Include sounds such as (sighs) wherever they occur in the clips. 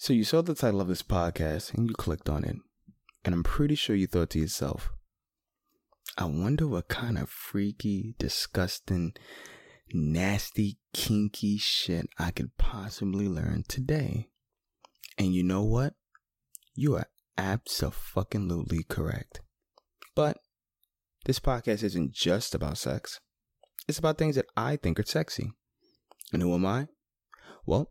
So you saw the title of this podcast and you clicked on it. And I'm pretty sure you thought to yourself, I wonder what kind of freaky, disgusting, nasty, kinky shit I could possibly learn today. And you know what? You are absolutely correct. But this podcast isn't just about sex. It's about things that I think are sexy. And who am I? Well,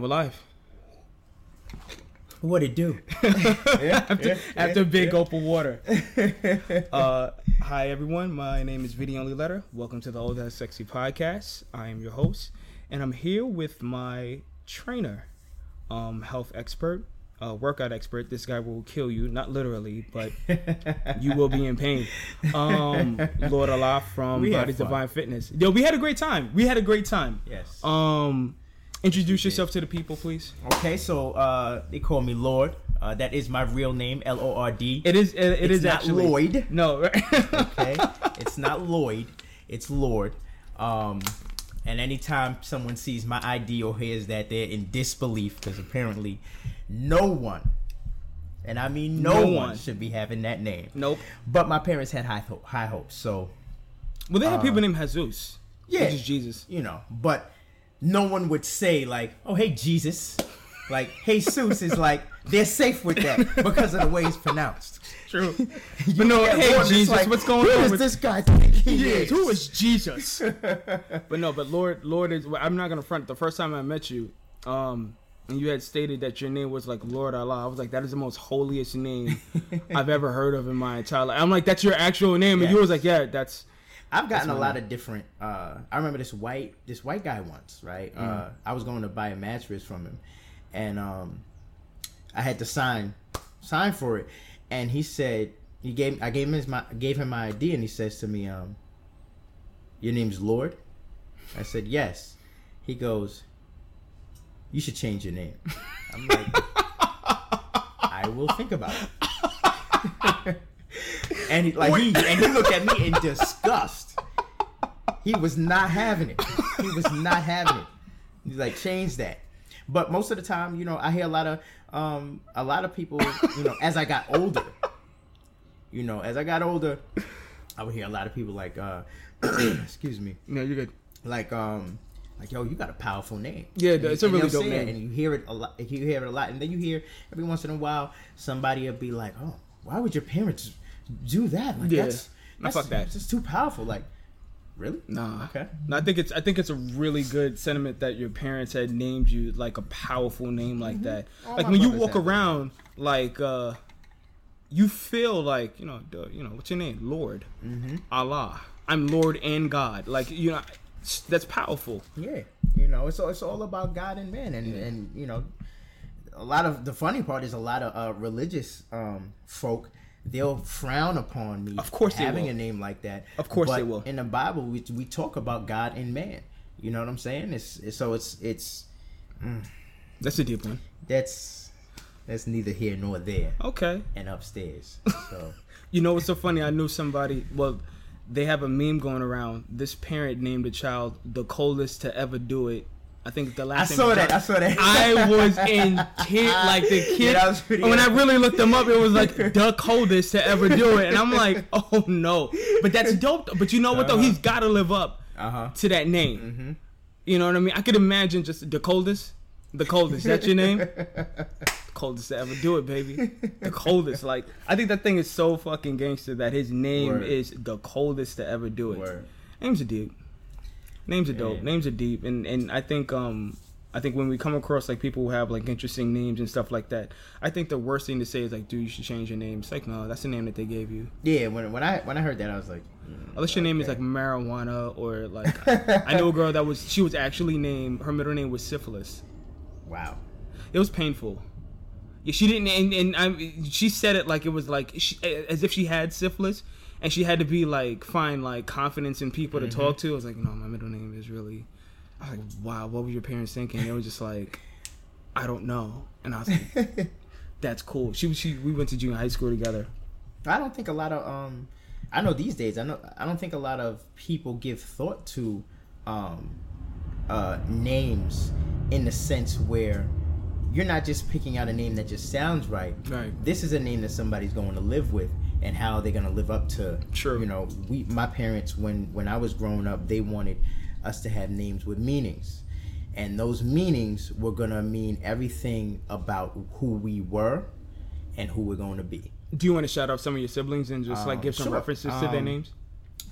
And we're live. What it do? (laughs) after after a big gulp of water. (laughs) uh, hi everyone, my name is V the Only Letter. Welcome to the Old That Sexy Podcast. I am your host, and I'm here with my trainer, um, health expert, uh, workout expert. This guy will kill you, not literally, but (laughs) you will be in pain. Um, Lord Allah from We had Divine Fitness. Yo, we had a great time. We had a great time. Yes. Um, introduce yourself to the people, please. Okay, so uh, they call me Lord. Uh, that is my real name, L O R D. It is. It, it It's is not actually Lloyd. No. (laughs) Okay, it's not Lloyd, it's Lord. Um, and anytime someone sees my ID or hears that, they're in disbelief because apparently, no one, and I mean no, No one, one. should be having that name. nope. But my parents had high ho- high hopes, so Well, they have Uh, people named Jesus. yeah. Which is Jesus. you know, but no one would say like, "Oh, hey Jesus," like Jesus is like they're safe with that because of the way it's pronounced. True. (laughs) but no, Yeah, hey Lord, Jesus, like, what's going who on Who is with this guy he Yes, is? who is Jesus? (laughs) but no, but Lord, Lord is. I'm not gonna front. The first time I met you, um, and you had stated that your name was like Lord Allah. I was like, that is the most holiest name (laughs) I've ever heard of in my entire life. I'm like, that's your actual name, and you was like, yeah, that's. I've gotten That's a lot of different. Uh, I remember this white this white guy once, right? Uh, I was going to buy a mattress from him, and um, I had to sign sign for it, and he said he gave I gave him his my gave him my ID, and he says to me, um, "Your name's Lord." I said yes. He goes, "You should change your name." (laughs) I'm like, (laughs) "I will think about it." (laughs) and he like he and he looked at me in disgust. He was not having it. He was not having it. He's like, change that. But most of the time, you know, I hear a lot of um a lot of people, you know, as I got older, you know, as I got older, I would hear a lot of people like uh (clears throat) excuse me, No, you're good. like um like yo, you got a powerful name. Yeah, And it's a really dope name. and you hear it a lot. You hear it a lot, and then you hear every once in a while somebody will be like, "Oh, why would your parents do that? Like Yeah. that's Nah, that's fuck that. It's just too powerful." Like, really? Nah. Okay. No, I think it's I think it's a really good sentiment that your parents had named you like a powerful name like that. All like when you walk have that. around, like uh you feel like you know, the, you know, what's your name, Lord, Mm-hmm. Allah. I'm Lord and God. Like you know, that's powerful. Yeah. You know, it's all, it's all about God and man, and and you know, a lot of the funny part is a lot of uh, religious um folk. They'll frown upon me. Of course they having a name like that. Of course But they will. In the Bible, we we talk about God and man. You know what I'm saying? It's, it's so it's it's mm. That's a deep one. that's that's neither here nor there Okay. and upstairs. (laughs) So You know what's so funny? I knew somebody. Well, they have a meme going around. This parent named a child the coldest to ever do it. I think the last. I saw that. I saw that. I was in tears, (laughs) like the kid. Yeah, when I really looked them up, it was like (laughs) the coldest to ever do it, and I'm like, (laughs) oh no. But that's dope. But you know what though? Uh-huh. He's got to live up Uh-huh. to that name. You know what I mean? I could imagine just the coldest. The coldest. That's your name? coldest to ever do it, baby. The coldest. Like I think that thing is so fucking gangster that his name Word. is the coldest to ever do it. Word. Names are deep. Names are dope. Names are deep, and and I think um I think when we come across like people who have like interesting names and stuff like that, I think the worst thing to say is like, dude, you should change your name. It's like, no, that's the name that they gave you. Yeah, when when I when I heard that, I was like, mm, Unless your name is like marijuana or like (laughs) I know a girl that was she was actually named her middle name was syphilis. wow. It was painful. Yeah, she didn't, and, and I, she said it like it was like she, as if she had syphilis, and she had to be like find like confidence in people to talk to. I was like, no, my middle name is really. I was like, wow, what were your parents thinking? They were just like, I don't know, and I was like, (laughs) that's cool. She she we went to junior high school together. I don't think a lot of um I know these days I know I don't think a lot of people give thought to um uh names in the sense where you're not just picking out a name that just sounds right. Right. This is a name that somebody's going to live with and how they're going to live up to. True. You know, we my parents when when I was growing up, they wanted us to have names with meanings. And those meanings were going to mean everything about who we were and who we're going to be. Do you want to shout out some of your siblings and just like Um, give some sure. references to their Um, names?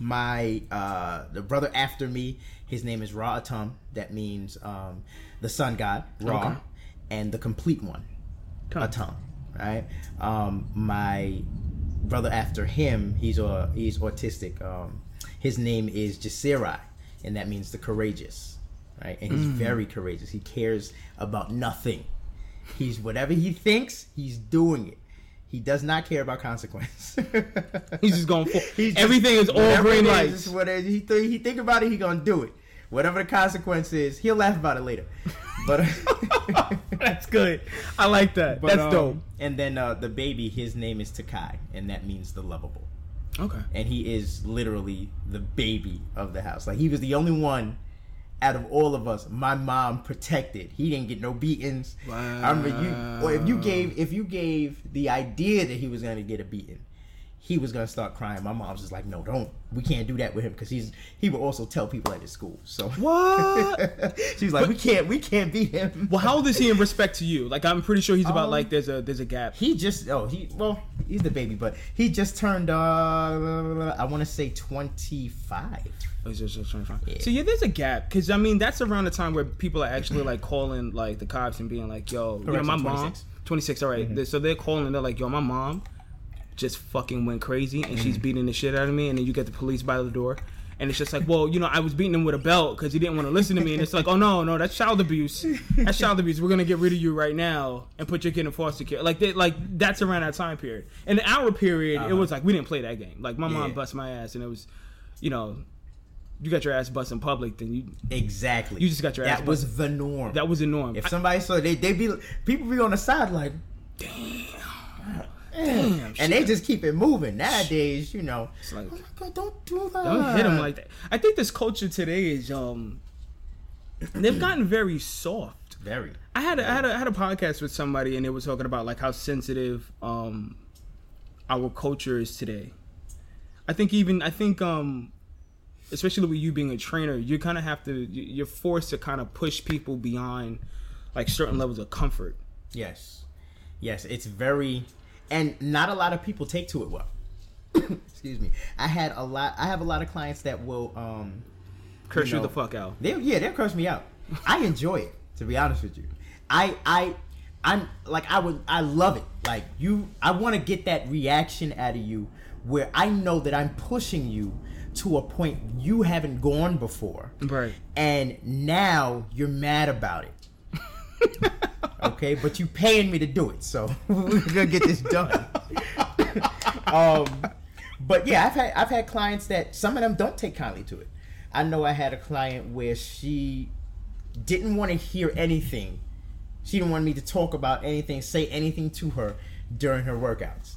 my uh the brother after me his name is ra atum that means um the sun god ra Okay. and the complete one Tum. atum right um my brother after him he's uh he's autistic. Um his name is Jasirai, and that means the courageous right? And he's very courageous. He cares about nothing. He's whatever he thinks he's doing it. He does not care about consequence. He's just going for (laughs) He's just- everything is all green is, lights. whatever he th- he think about it, he gonna do it. Whatever the consequence is, he'll laugh about it later. But (laughs) That's good. I like that. but, That's um, dope. And then uh, the baby, his name is Takai, and that means the lovable. Okay. And he is literally the baby of the house. Like he was the only one out of all of us. My mom protected. He didn't get no beatings. I remember you. Or if you gave if you gave the idea that he was gonna get a beating. He was gonna start crying. My mom's just like, no, don't. We can't do that with him because he's he will also tell people at his school. So What? (laughs) she's like, we can't, we can't beat him. well, how old is he in respect to you? Like, I'm pretty sure he's about Um, like there's a there's a gap. He just oh he well he's the baby, but he just turned uh I want to say twenty five. Oh, he's just- just trying to find- So yeah, there's a gap because I mean that's around the time where people are actually like calling like the cops and being like, "Yo, you know my so mom, 26. 26, all right." They- So they're calling. They're like, "Yo, my mom just fucking went crazy and she's beating the shit out of me." And then you get the police by the door. And it's just like, well, you know, I was beating him with a belt because he didn't want to listen to me. And it's like, oh no, no, that's child abuse. That's (laughs) child abuse. We're gonna get rid of you right now and put your kid in foster care. Like, they, like that's around that time period. In the hour period, it was like we didn't play that game. Like my mom Uh-huh. Bust my ass, and it was, you know, you got your ass bust in public, then you Exactly. You just got your ass That was the norm. that was the norm. if somebody saw they they be people be on the side like Damn, and they just keep it moving. Nowadays, you know, It's like, oh my god, don't do that. don't hit them like that. I think this culture today is um, they've gotten very soft. very. I had a, I had a, I had a podcast with somebody and they were talking about like how sensitive um our culture is today. I think even I think um especially with you being a trainer, you kind of have to you're forced to kind of push people beyond like certain levels of comfort. Yes, yes, it's very, and not a lot of people take to it well. (coughs) Excuse me. I had a lot. I have a lot of clients that will um Curse you, know, the fuck out. They yeah, they'll curse me out. I enjoy it, to be honest with you. I I I'm like I would I love it. Like you I want to get that reaction out of you where I know that I'm pushing you to a point you haven't gone before. Right. And now you're mad about it. (laughs) okay, but you paying me to do it, so (laughs) we're gonna get this done. (laughs) um, but yeah, I've had I've had clients that some of them don't take kindly to it. I know I had a client where she didn't want to hear anything. She didn't want me to talk about anything, say anything to her during her workouts.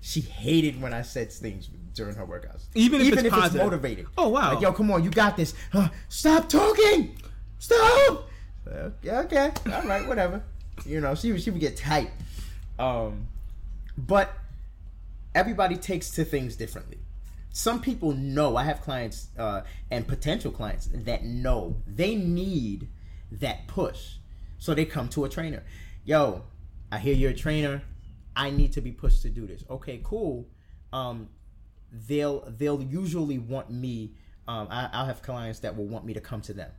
She hated when I said things during her workouts, Even if it's it's motivated. Oh, wow. Like yo, come on, you got this. Huh, stop talking. Stop. Okay, okay, all right, whatever. You know, she she would get tight. Um, but everybody takes to things differently. some people know. I have clients uh, and potential clients that know they need that push, so they come to a trainer. Yo, I hear you're a trainer. I need to be pushed to do this. Okay, cool. Um, they'll they'll usually want me. Um, I, I'll have clients that will want me to come to them.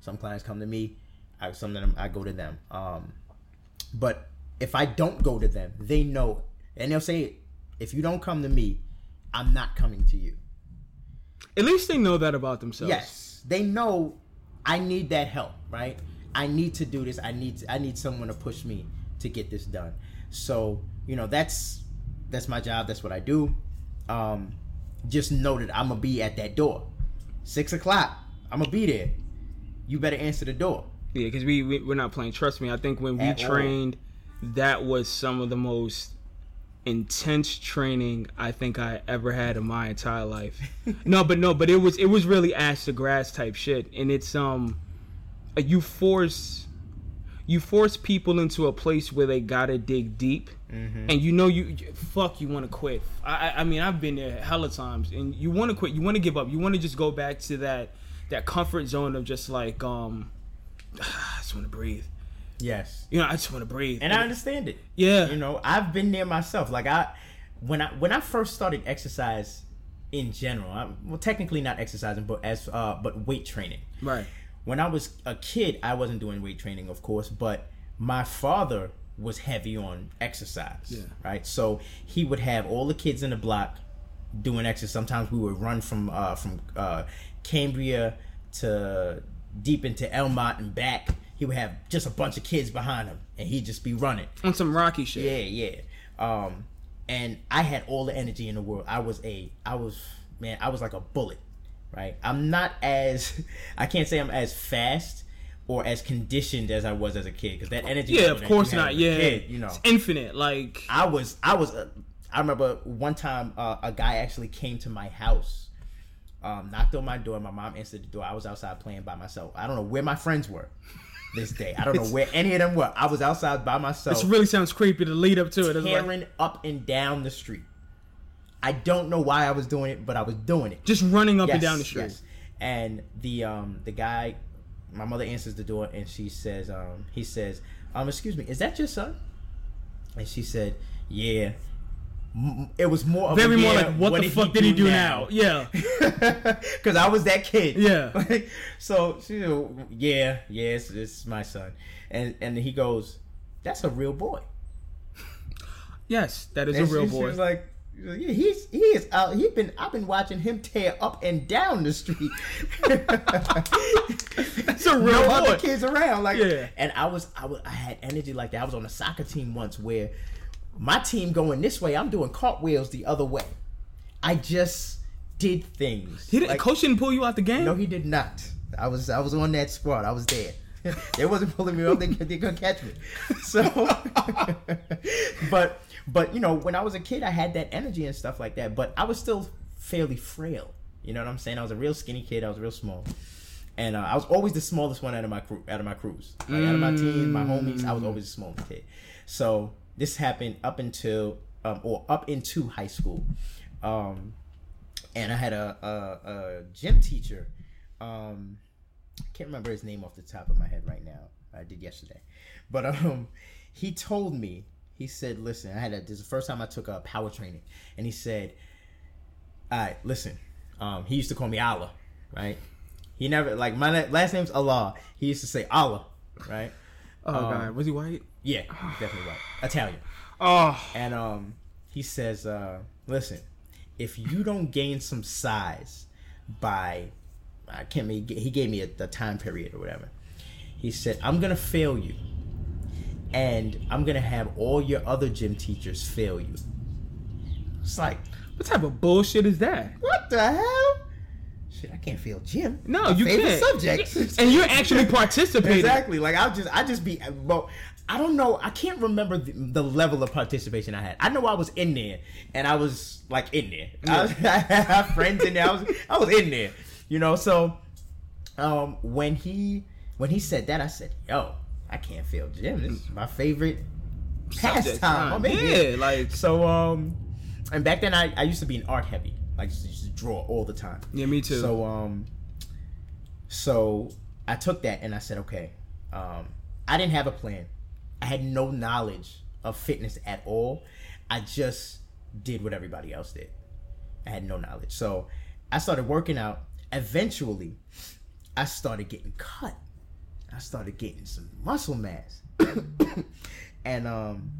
Some clients come to me. I, some of them I go to them. Um, but if I don't go to them, they know, and they'll say, if you don't come to me, I'm not coming to you. At least they know that about themselves. Yes, they know I need that help, right? I need to do this. I need to, I need someone to push me to get this done. So you know that's that's my job. That's what I do. Um, just know that I'm gonna be at that door, six o'clock. I'm gonna be there. You better answer the door. Yeah, because we, we we're not playing. Trust me, I think when we At all. trained, that was some of the most intense training I think I ever had in my entire life. (laughs) no, but no, but it was it was really ass to grass type shit, and it's um, you force you force people into a place where they gotta dig deep, and you know you fuck you want to quit. I I- I mean I've been there hella times, and you want to quit, you want to give up, you want to just go back to that that comfort zone of just like um, I just want to breathe. Yes. You know, I just want to breathe. and I understand it. yeah, You know, I've been there myself. Like I, when I when I first started exercise, in general, I, well, technically not exercising, but as uh, but weight training. right. When I was a kid, I wasn't doing weight training, of course, but my father was heavy on exercise. Yeah. Right. So he would have all the kids in the block doing exercise. Sometimes we would run from uh, from uh, Cambria to deep into Elmont and back. He would have just a bunch of kids behind him, and he'd just be running. On some rocky shit. Yeah, yeah. Um, and I had all the energy in the world. I was a, I was, man, I was like a bullet, right? I'm not as, (laughs) I can't say I'm as fast or as conditioned as I was as a kid because that energy. Yeah, of course not. Yeah, kid, you know. it's infinite. Like I was, I was, uh, I remember one time uh, a guy actually came to my house, um, knocked on my door. My mom answered the door. I was outside playing by myself. I don't know where my friends were this day. I don't know where any of them were. I was outside by myself this really sounds creepy to lead up to it. It's like, up and down the street. I don't know why I was doing it, but I was doing it. just running up Yes, and down the street. yes. And the um the guy, my mother answers the door and she says, um he says, um excuse me, is that your son? And she said, yeah. It was more of Very a, more like, what, the he fuck did he do now? Yeah. (laughs) Because I was that kid. Yeah. (laughs) So she yeah, yeah, it's, it's my son. And and he goes, that's a real boy. Yes, that is And a real she, she boy. was like, yeah, he's he is out. He's been. I've been watching him tear up and down the street. (laughs) That's a real no boy. other kids around. Like, Yeah. and I was, I was, I had energy like that. I was on a soccer team once where my team going this way, I'm doing cartwheels the other way. I just did things. He didn't, Like, coach didn't pull you out the game. no, he did not. I was, I was on that squad. I was there. (laughs) they wasn't pulling me up. They, they couldn't catch me. So, (laughs) but, but you know, when I was a kid, I had that energy and stuff like that. But I was still fairly frail. You know what I'm saying? I was a real skinny kid. I was real small, and uh, I was always the smallest one out of my crew, out of my crews, like out of my team, my homies. I was always the smallest kid. So this happened up until, um, or up into high school. Um, and I had a, a, a gym teacher. Um, I can't remember his name off the top of my head right now. I did yesterday, but um, he told me. He said, "Listen, I had a, this is the first time I took a power training, and he said, all right, listen. Um, he used to call me Allah, right? He never like my last name's Allah. He used to say Allah, right? oh um, god, was he white? Yeah, definitely right. Italian. (sighs) Oh, And um, he says, uh, "Listen, if you don't gain some size by, I can't. He gave me a, the time period or whatever. He said, I'm gonna fail you, and I'm gonna have all your other gym teachers fail you. It's like, what type of bullshit is that? what the hell? Shit, I can't fail gym. No, My you favorite can't. subject. And you're actually participating. Exactly. Like I'll just, I just be, well, I don't know. I can't remember the, the level of participation I had. I know I was in there, and I was like in there. I, was, (laughs) I had friends in there. I was, I was in there. You know. So, um, when he, when he said that, I said, "Yo, I can't fail gym. This is my favorite pastime. I'm in Yeah, here." like So, um, and back then I, I used to be an art heavy. Like Like just, just draw all the time. Yeah, me too. So um, so I took that and I said, okay, um, I didn't have a plan. I had no knowledge of fitness at all. I just did what everybody else did. I had no knowledge. So I started working out. Eventually, I started getting cut. I started getting some muscle mass. (coughs) and um,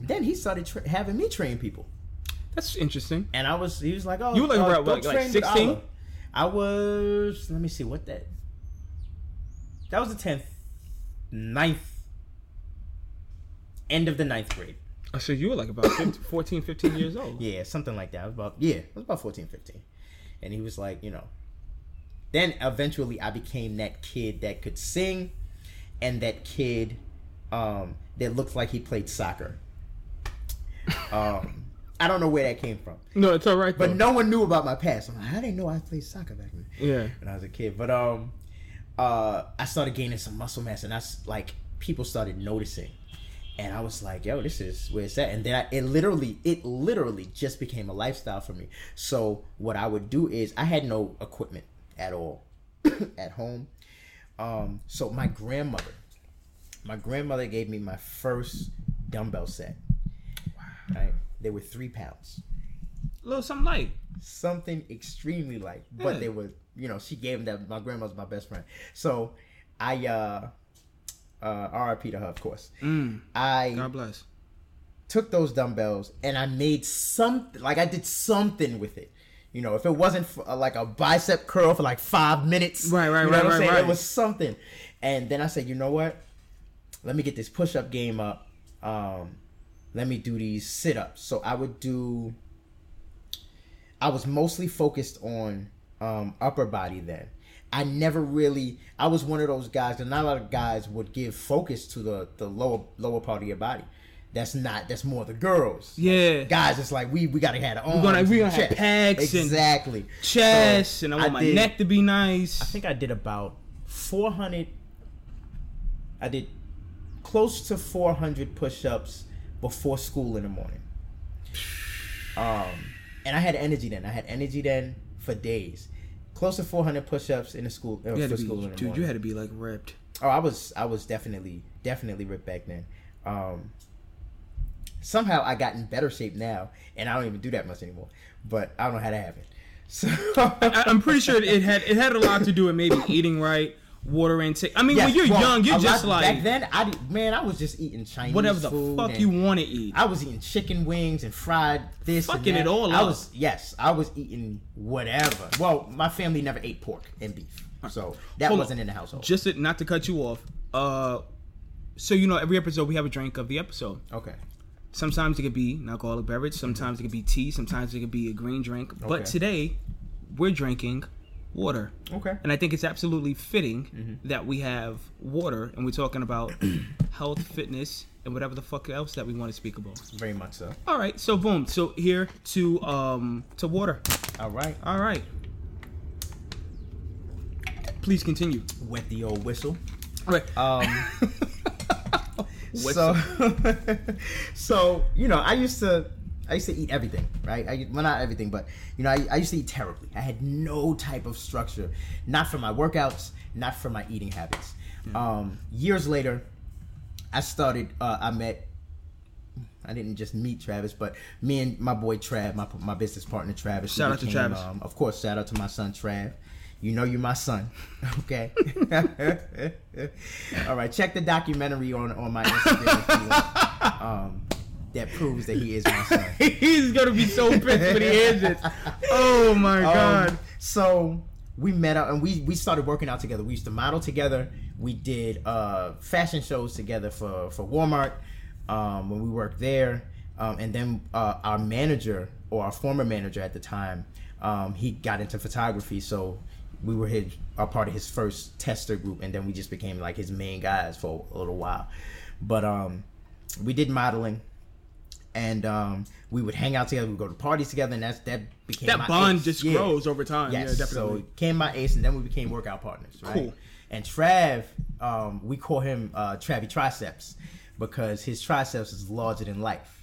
then he started tra- having me train people. That's interesting. And I was, he was like, "Oh, You were like uh, like- like train with 16? I was. Let me see what that. That was the tenth, ninth, end of the ninth grade. I said you were like about 15, (coughs) 14, 15 years old. Yeah, something like that. I was about yeah, I was about 14, 15. And he was like, you know. Then eventually I became that kid that could sing and that kid um that looked like he played soccer. (laughs) Um I don't know where that came from. No, it's all right. But though. no one knew about my past. I'm like, I didn't know I played soccer back then Yeah. when I was a kid. But um, uh, I started gaining some muscle mass, and that's like people started noticing, and I was like, yo, this is where it's at. And then I, it literally, it literally just became a lifestyle for me. So what I would do is I had no equipment at all (coughs) at home. Um, so my grandmother, my grandmother gave me my first dumbbell set. Wow. Right, they were three pounds A little something light. something extremely light, but they were, you know, she gave them that. My grandma's my best friend, so I, uh, uh, R.I.P. to her, of course. Mm. I God bless. took those dumbbells and I made something, like I did something with it. You know, if it wasn't for, uh, like a bicep curl for like five minutes, Right, right, you know right, right, right. It was something. And then I said, you know what? Let me get this push-up game up. Um, let me do these sit-ups. So I would do. I was mostly focused on um, upper body then. I never really. I was one of those guys, and not a lot of guys would give focus to the the lower lower part of your body. That's not. That's more the girls. Yeah. Guys, it's like we we gotta have our arms. gonna- we and gonna have chest. pecs and exactly Chest, So, and I want my did- neck to be nice. I think I did about 400. I did close to 400 push-ups before school in the morning. (sighs) Um, and I had energy then. I had energy then for days. Close to 400 push-ups in the school uh, you for to be, school in the dude, morning. you had to be like ripped. Oh, I was I was definitely definitely ripped back then. Um, somehow I got in better shape now, and I don't even do that much anymore. But I don't know how that happened. (laughs) So I, I'm pretty sure it had it had a lot to do with maybe eating right, water intake. I mean, Yes, when you're well, young, you're just lot- like back then. I did, man, I was just eating Chinese whatever the fuck you want to eat. I was eating chicken wings and fried this. and Fucking it all I up. was yes, I was eating whatever. Well, my family never ate pork and beef, so that Hold wasn't in the household. Just to, not to cut you off. Uh, so you know, every episode we have a drink of the episode. okay, Sometimes it could be an alcoholic beverage. Sometimes it could be tea. Sometimes it could be a green drink. But today, we're drinking water. okay. And I think it's absolutely fitting Mm-hmm. that we have water and we're talking about (clears throat) health, fitness, and whatever the fuck else that we want to speak about. Very much so. All right, so boom. So here to um to water. All right, All right. Please continue. wet the old whistle. All right. Um, (laughs) so, (laughs) so you know, I used to, I used to eat everything, right? I, well, not everything, but you know, I, I used to eat terribly. I had no type of structure, not for my workouts, not for my eating habits. Um, years later, I started. Uh, I met. I didn't just meet Travis, but me and my boy Trav, my my business partner Travis. Shout out to Travis. Um, of course, shout out to my son Trav. You know you're my son, (laughs) okay? (laughs) All right, check the documentary on on my Instagram if you want. (laughs) Um, that proves that he is my son. (laughs) He's gonna be so pissed when he hears this. Oh my god. Um, so we met up and we we started working out together. We used to model together. We did uh, fashion shows together for for Walmart um, when we worked there. Um, and then uh, our manager or our former manager at the time, um, he got into photography. So we were his a part of his first tester group, and then we just became like his main guys for a little while. But um, we did modeling and um, we would hang out together. We would go to parties together, and that's that became that bond ace. just Yeah. grows over time. Yes, Yeah, definitely. it became my ace, and then we became workout partners. Right? Cool. And Trav, um, we call him uh, Travy Triceps because his triceps is larger than life.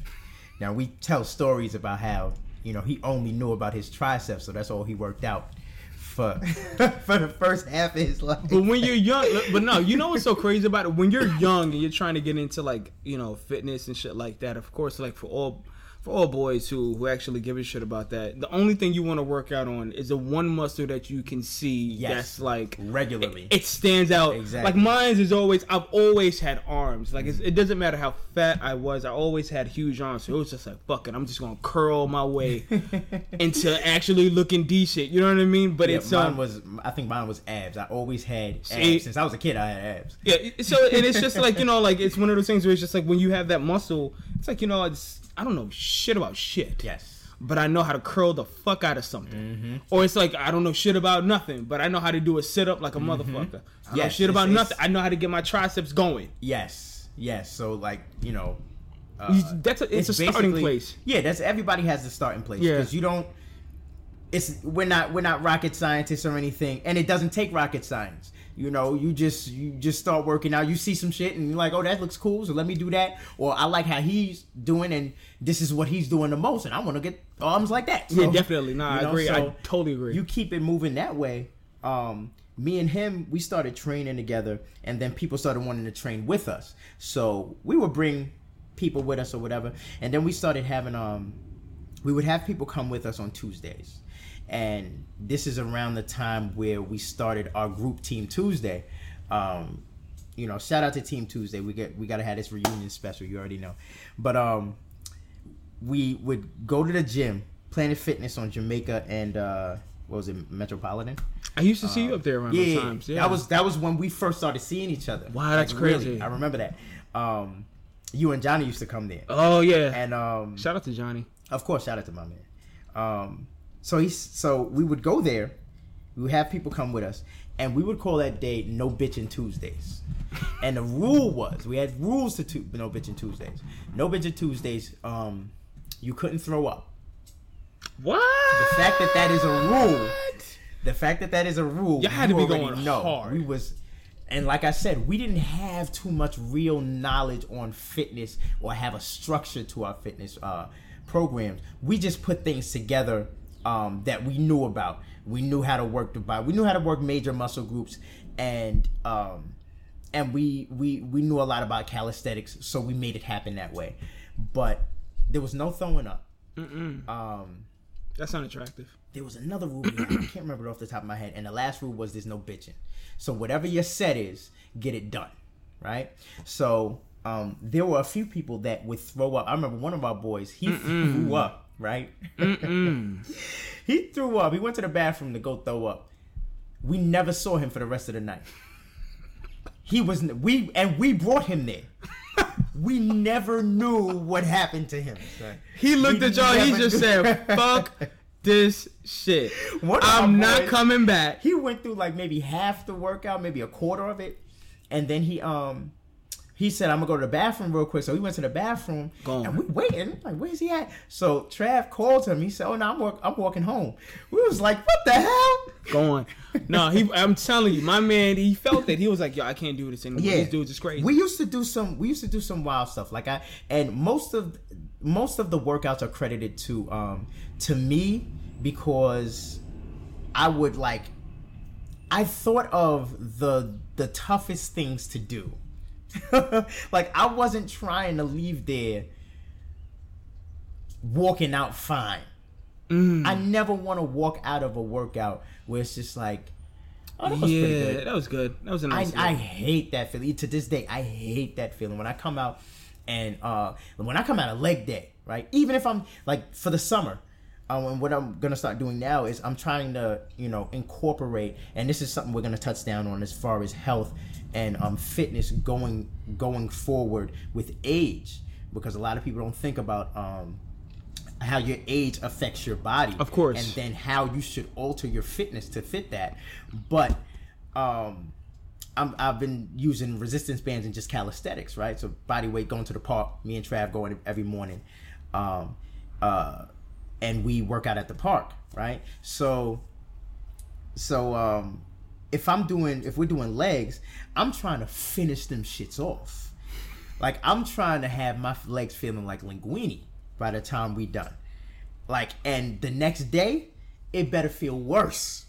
Now we tell stories about how you know he only knew about his triceps, so that's all he worked out for (laughs) for the first half of his life. But when you're young, but no, you know what's so crazy about it? When you're young and you're trying to get into like you know fitness and shit like that. Of course, like for all for all boys who who actually give a shit about that, the only thing you want to work out on is the one muscle that you can see Yes. that's like regularly. it stands out. Exactly. Like mine's is always. I've always had arms. Like it's, it doesn't matter how fat I was. I always had huge arms. So it was just like fuck it. I'm just gonna curl my way (laughs) into actually looking decent. You know what I mean? But yeah, it's mine um, was I think mine was abs. I always had abs since I was a kid. I had abs. Yeah, so and it's just like you know, like it's one of those things where it's just like when you have that muscle, it's like you know, it's I don't know shit about shit. Yes. But I know how to curl the fuck out of something. Or it's like I don't know shit about nothing, but I know how to do a sit up like a motherfucker. I know Yes, shit about it's- nothing. it's- I know how to get my triceps going. Yes. Yes. So like you know. Uh, that's a, it's, a starting place. Yeah, that's everybody has a starting place Yeah. because you don't. It's we're not we're not rocket scientists or anything, and it doesn't take rocket science. You know, you just you just start working out. You see some shit, and you're like, "Oh, that looks cool, so let me do that." Or I like how he's doing, and this is what he's doing the most, and I want to get arms like that. Yeah, definitely. Nah, you I know, agree. I totally agree. You keep it moving that way. Um, me and him, we started training together, and then people started wanting to train with us. So we would bring people with us or whatever, and then we started having um, we would have people come with us on Tuesdays, and this is around the time where we started our group Team Tuesday. Um, you know, shout out to Team Tuesday. We get we gotta have this reunion special. You already know, but um, we would go to the gym, Planet Fitness on Jamaica and uh, what was it, Metropolitan? I used to see you up there around Yeah, times. Yeah, that was that was when we first started seeing each other. Wow, that's crazy. I remember that. Um, you and Johnny used to come there, Oh yeah. and um, Shout out to Johnny. of course, shout out to my man. Um, so he's so we would go there. We would have people come with us, and we would call that day No Bitchin' Tuesdays. And the rule was we had rules to tu- No Bitchin' Tuesdays. No Bitchin' Tuesdays. Um, you couldn't throw up. What? The fact that that is a rule. The fact that that is a rule. Y'all had to be going know. hard. We was, and like I said, we didn't have too much real knowledge on fitness or have a structure to our fitness uh, programs. We just put things together um, that we knew about. We knew how to work the body. We knew how to work major muscle groups, and um, and we we we knew a lot about calisthenics, so we made it happen that way. But there was no throwing up. Um, That's unattractive. there was another rule. I can't remember it off the top of my head. And the last rule was there's no bitching. So whatever your set is, get it done. Right? So um, there were a few people that would throw up. I remember one of our boys, he threw up, right? (laughs) he threw up. He went to the bathroom to go throw up. We never saw him for the rest of the night. He was we and we brought him there. (laughs) We never knew what happened to him. He looked We at y'all. He just knew. said, "Fuck this shit. I'm not boys- coming back." he went through like maybe half the workout, maybe a quarter of it, and then he um he said, "I'm gonna go to the bathroom real quick." So he went to the bathroom, Gone. and we waiting like, "Where's he at?" So Trav called him. He said, "Oh no, I'm walk- I'm walking home." We was like, "What the hell?" Going. No, he. I'm telling you, my man. He felt it. He was like, "Yo, I can't do this anymore. Yeah, These dudes is crazy." We used to do some. We used to do some wild stuff. Like I and most of most of the workouts are credited to um to me because I would like. I thought of the the toughest things to do. (laughs) like I wasn't trying to leave there walking out fine. Mm. I never want to walk out of a workout where it's just like, oh, that was pretty good. yeah, that was good. That was a I, nice. I look. hate that feeling. To this day, I hate that feeling when I come out and uh when I come out of leg day, right? Even if I'm like for the summer, um, and what I'm gonna start doing now is I'm trying to you know incorporate, and this is something we're gonna touch down on as far as health and um fitness going going forward with age, because a lot of people don't think about um how your age affects your body Of course. and then how you should alter your fitness to fit that but um I'm, I've been using resistance bands and just calisthenics, right? So body weight going to the park. Me and Trav going every morning, um, uh, and we work out at the park, right? So, so um, if I'm doing, if we're doing legs, I'm trying to finish them shits off. Like I'm trying to have my legs feeling like linguine by the time we done. Like, and the next day, it better feel worse.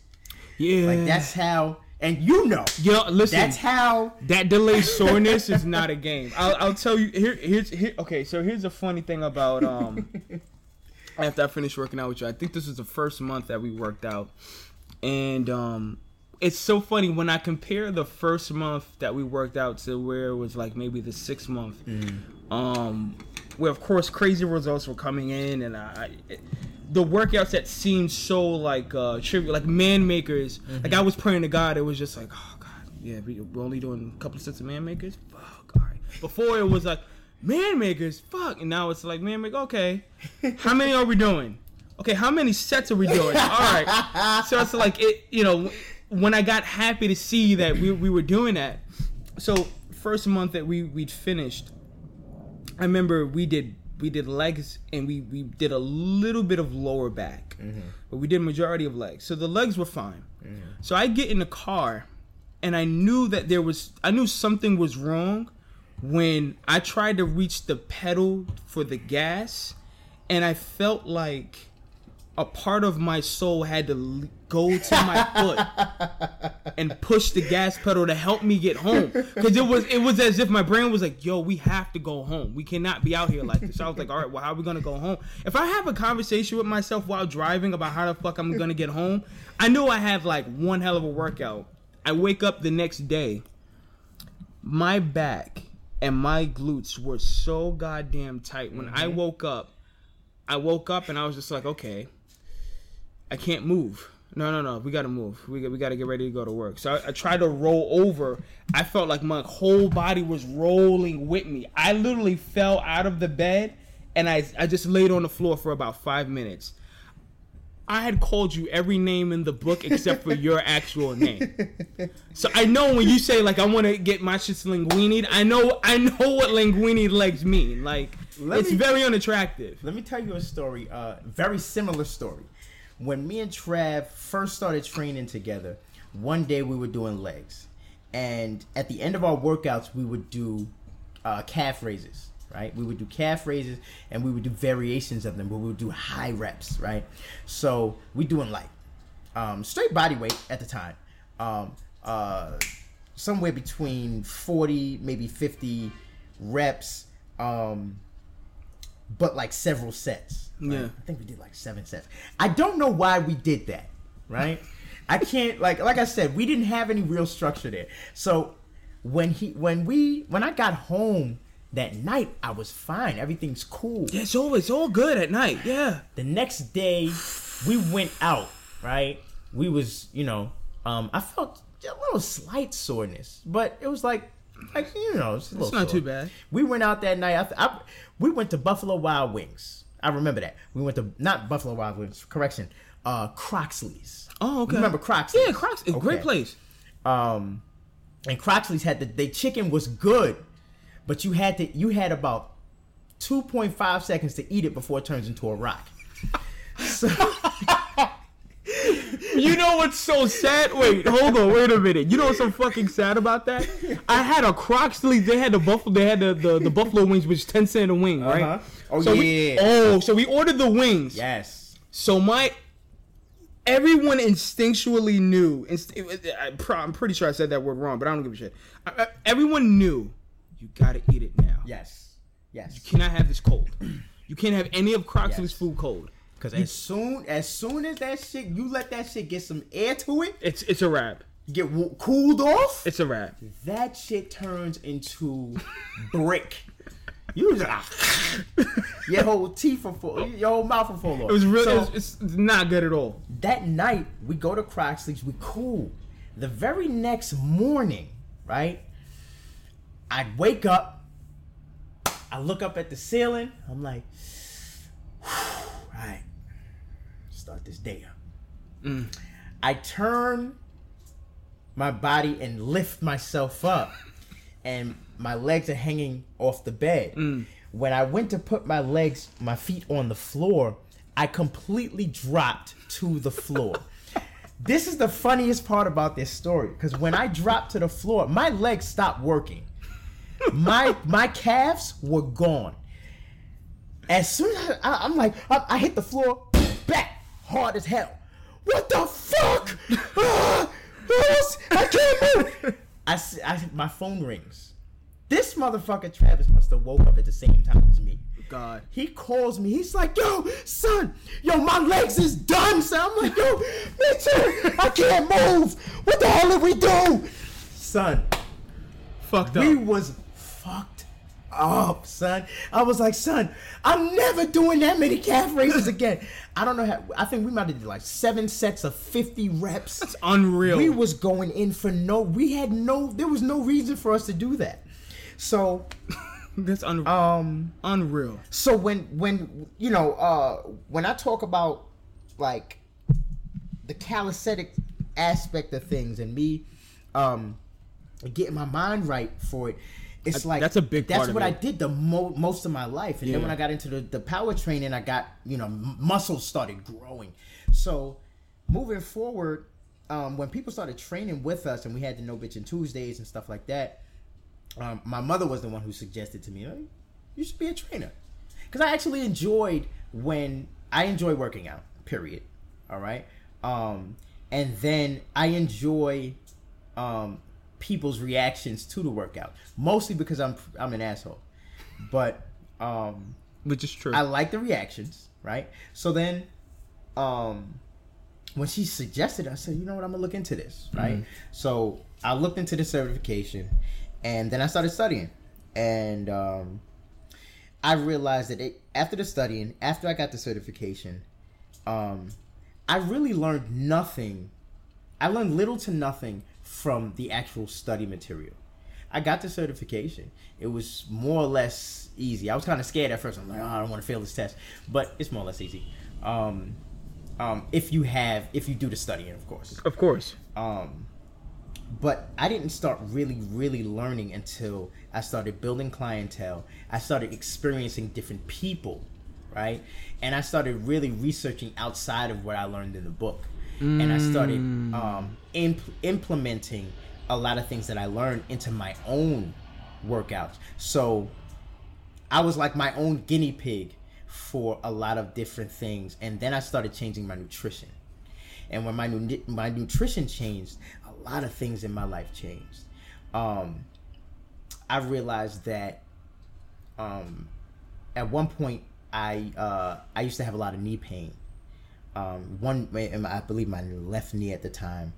Yeah. Like that's how, and you know, Yo, listen. that's how. that delayed (laughs) soreness is not a game. I'll, I'll tell you. Here, here's here. Okay, so here's a funny thing about um. (laughs) after I finished working out with you, I think this was the first month that we worked out, and um, it's so funny when I compare the first month that we worked out to where it was like maybe the sixth month, um, where of course crazy results were coming in, and I. It, the workouts that seemed so like uh trivial, like man makers. Like I was praying to God, it was just like, oh God, yeah, we, we're only doing a couple of sets of man makers. Fuck, all right. Before it was like man makers, fuck, and now it's like man make. Okay, how many are we doing? Okay, how many sets are we doing? All right. So it's like it, you know, when I got happy to see that we we were doing that. So first month that we we'd finished, I remember we did we did legs and we we did a little bit of lower back, mm-hmm. but we did majority of legs. So the legs were fine. Mm-hmm. So I get in the car, and I knew that there was I knew something was wrong when I tried to reach the pedal for the gas, and I felt like a part of my soul had to go to my (laughs) foot and push the gas pedal to help me get home. Because it was it was as if my brain was like yo we have to go home. We cannot be out here like this. So i was like all right well how are we gonna go home? If i have a conversation with myself while driving about how the fuck i'm gonna get home i knew i have like one hell of a workout. I wake up the next day my back and my glutes were so goddamn tight. When i mm-hmm. woke up i woke up and i was just like okay I can't move. No, no, no. We gotta move. We got, we gotta get ready to go to work. So I, I tried to roll over. I felt like my whole body was rolling with me. I literally fell out of the bed and I I just laid on the floor for about five minutes. I had called you every name in the book except for your (laughs) actual name. So I know when you say like I want to get my shit's linguini, I know I know what linguini legs mean. Like Let it's me- very unattractive. Let me tell you a story. Uh, very similar story. When me and Trav first started training together, one day we were doing legs, and at the end of our workouts, we would do uh, calf raises. Right, we would do calf raises, and we would do variations of them, but we would do high reps. Right, so we doing like um, straight body weight at the time, um, uh, somewhere between forty, maybe fifty reps. Um, but like several sets. Right? Yeah. I think we did like seven sets. I don't know why we did that, right? I can't like like I said, we didn't have any real structure there. So when he when we when I got home that night, I was fine. Everything's cool. Yeah, it's all it's all good at night. Yeah. The next day we went out, right? We was, you know, um I felt a little slight soreness, but it was like like you know, it's, a It's not sore. too bad. We went out that night. I, th- I we went to Buffalo Wild Wings. I remember that. We went to not Buffalo Wild Wings. Correction. Uh, Croxley's. Oh, okay. You remember Croxley's? Yeah, Croxley's, a great place. Um, and Croxley's had the the chicken was good, but you had to you had about two point five seconds to eat it before it turns into a rock. (laughs) So (laughs) You know what's so sad? Wait, hold on, wait a minute. You know what's so fucking sad about that? I had a Croxley. They had the buffalo. They had the, the, the buffalo wings, which is ten cent a wing, right? Uh-huh. Oh, so we- yeah. oh, so we ordered the wings. yes, So my everyone instinctually knew. Inst- I, I'm pretty sure I said that word wrong, but I don't give a shit. I- I- everyone knew you gotta eat it now. yes, yes. You cannot have this cold. You can't have any of Croxley's Yes. food cold. Because as soon as soon as that shit, you let that shit get some air to it, It's it's a wrap. get cooled off. It's a wrap. that shit turns into (laughs) brick. You just (laughs) ah, your whole teeth are full, your whole mouth are full. It was really. So, it's, it's not good at all. that night we go to Croxley's, we cool. The very next morning, right? I wake up, I look up at the ceiling, I'm like, (sighs) right, start this day up. I turn my body and lift myself up, and my legs are hanging off the bed. When I went to put my legs, my feet on the floor, I completely dropped to the floor. (laughs) this is the funniest part about this story because when I dropped to the floor, my legs stopped working. My my calves were gone. As soon as I, am like, I, I hit the floor, back hard as hell. What the fuck? (laughs) Ah. I can't move. I, I- my phone rings. This motherfucker Travis must have woke up at the same time as me. God. He calls me. He's like, "Yo, son, yo, my legs is done." So I'm like, "Yo, me too. I can't move. What the hell did we do?" Son, Fucked up. we was fucked up, son. I was like, son, I'm never doing that many calf raises again. I don't know how. I think we might have did like seven sets of 50 reps. That's unreal. We was going in for no. We had no. There was no reason for us to do that. So, (laughs) That's un- um, unreal. so when when you know uh when I talk about like the calisthenic aspect of things and me um getting my mind right for it it's I- like that's a big that's part of what I did the mo- most of my life. And then when I got into the, the power training I got you know m- muscles started growing. So moving forward um when people started training with us and we had the no bitching Tuesdays and stuff like that um, my mother was the one who suggested to me, "Hey, you should be a trainer. Because I actually enjoyed when I enjoy working out, period. All right. Um, and then I enjoy um, people's reactions to the workout, mostly because I'm I'm an asshole. But um, Which is true. I like the reactions, right? So then, um, when she suggested, I said, you know what, I'm gonna look into this, right? So I looked into the certification, and then I started studying, and um, I realized that it, after the studying, after I got the certification, um, I really learned nothing. I learned little to nothing from the actual study material. I got the certification. It was more or less easy. I was kind of scared at first. I'm like, oh, I don't want to fail this test, but it's more or less easy. Um, um, if you have, if you do the studying, of course. of course. Um, but I didn't start really, really learning until I started building clientele. I started experiencing different people, right? And I started really researching outside of what I learned in the book. And I started um, imp- implementing a lot of things that I learned into my own workouts. So I was like my own guinea pig for a lot of different things. And then I started changing my nutrition. And when my nu- my nutrition changed, lot of things in my life changed. Um, I realized that um, at one point I uh, I used to have a lot of knee pain. Um, one, I believe my left knee at the time.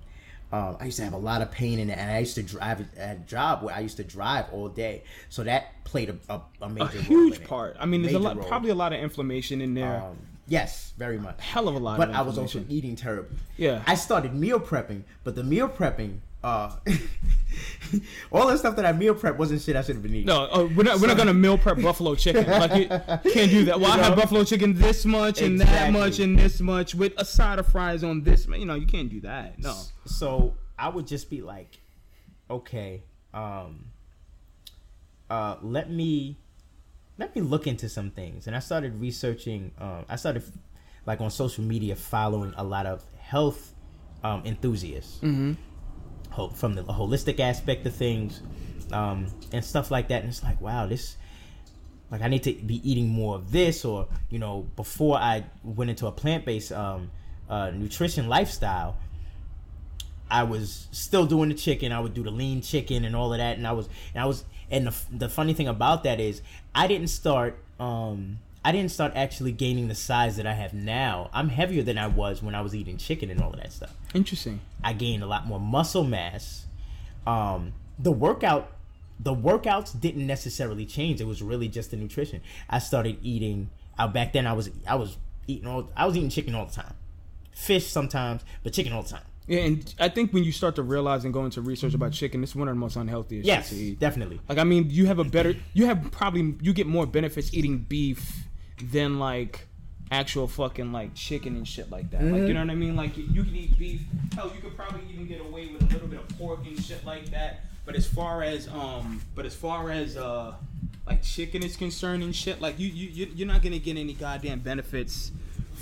Um, I used to have a lot of pain in it, and I used to drive at a job where I used to drive all day. So that played a, a, a major A role huge in it. part. I mean, there's a lot, role. probably a lot of inflammation in there. Um, yes, very much. Hell of a lot. But I was also eating terribly. Yeah. I started meal prepping, but the meal prepping, uh, (laughs) all the stuff that I meal prep wasn't shit I should have been eating. No, uh, we're not. We're not gonna meal prep (laughs) buffalo chicken. Like you can't do that. Well, I You have know? buffalo chicken this much and that much and this much with a side of fries on this. You know, you can't do that. No. So I would just be like, okay, um, uh, let me let me look into some things, and I started researching. Um, I started like on social media following a lot of health um, enthusiasts ho- from the holistic aspect of things um, and stuff like that. And it's like, wow, this like I need to be eating more of this, or you know, before I went into a plant based um, uh, nutrition lifestyle. I was still doing the chicken. I would do the lean chicken and all of that, and I was, and I was, and the, the funny thing about that is, I didn't start, um, I didn't start actually gaining the size that I have now. I'm heavier than I was when I was eating chicken and all of that stuff. Interesting. I gained a lot more muscle mass. Um, the workout, the workouts didn't necessarily change. It was really just the nutrition. I started eating. Uh, back then, I was I was eating all. I was eating chicken all the time, fish sometimes, but chicken all the time. Yeah, and I think when you start to realize and go into research about chicken, it's one of the most unhealthiest Yes, to eat. definitely. Like I mean, you have a better, you have probably you get more benefits eating beef than like actual fucking like chicken and shit like that. Like Mm-hmm. you know what I mean? Like you can eat beef. Hell, you could probably even get away with a little bit of pork and shit like that. But as far as um, but as far as uh, like chicken is concerned and shit, like you you you- you're not gonna get any goddamn benefits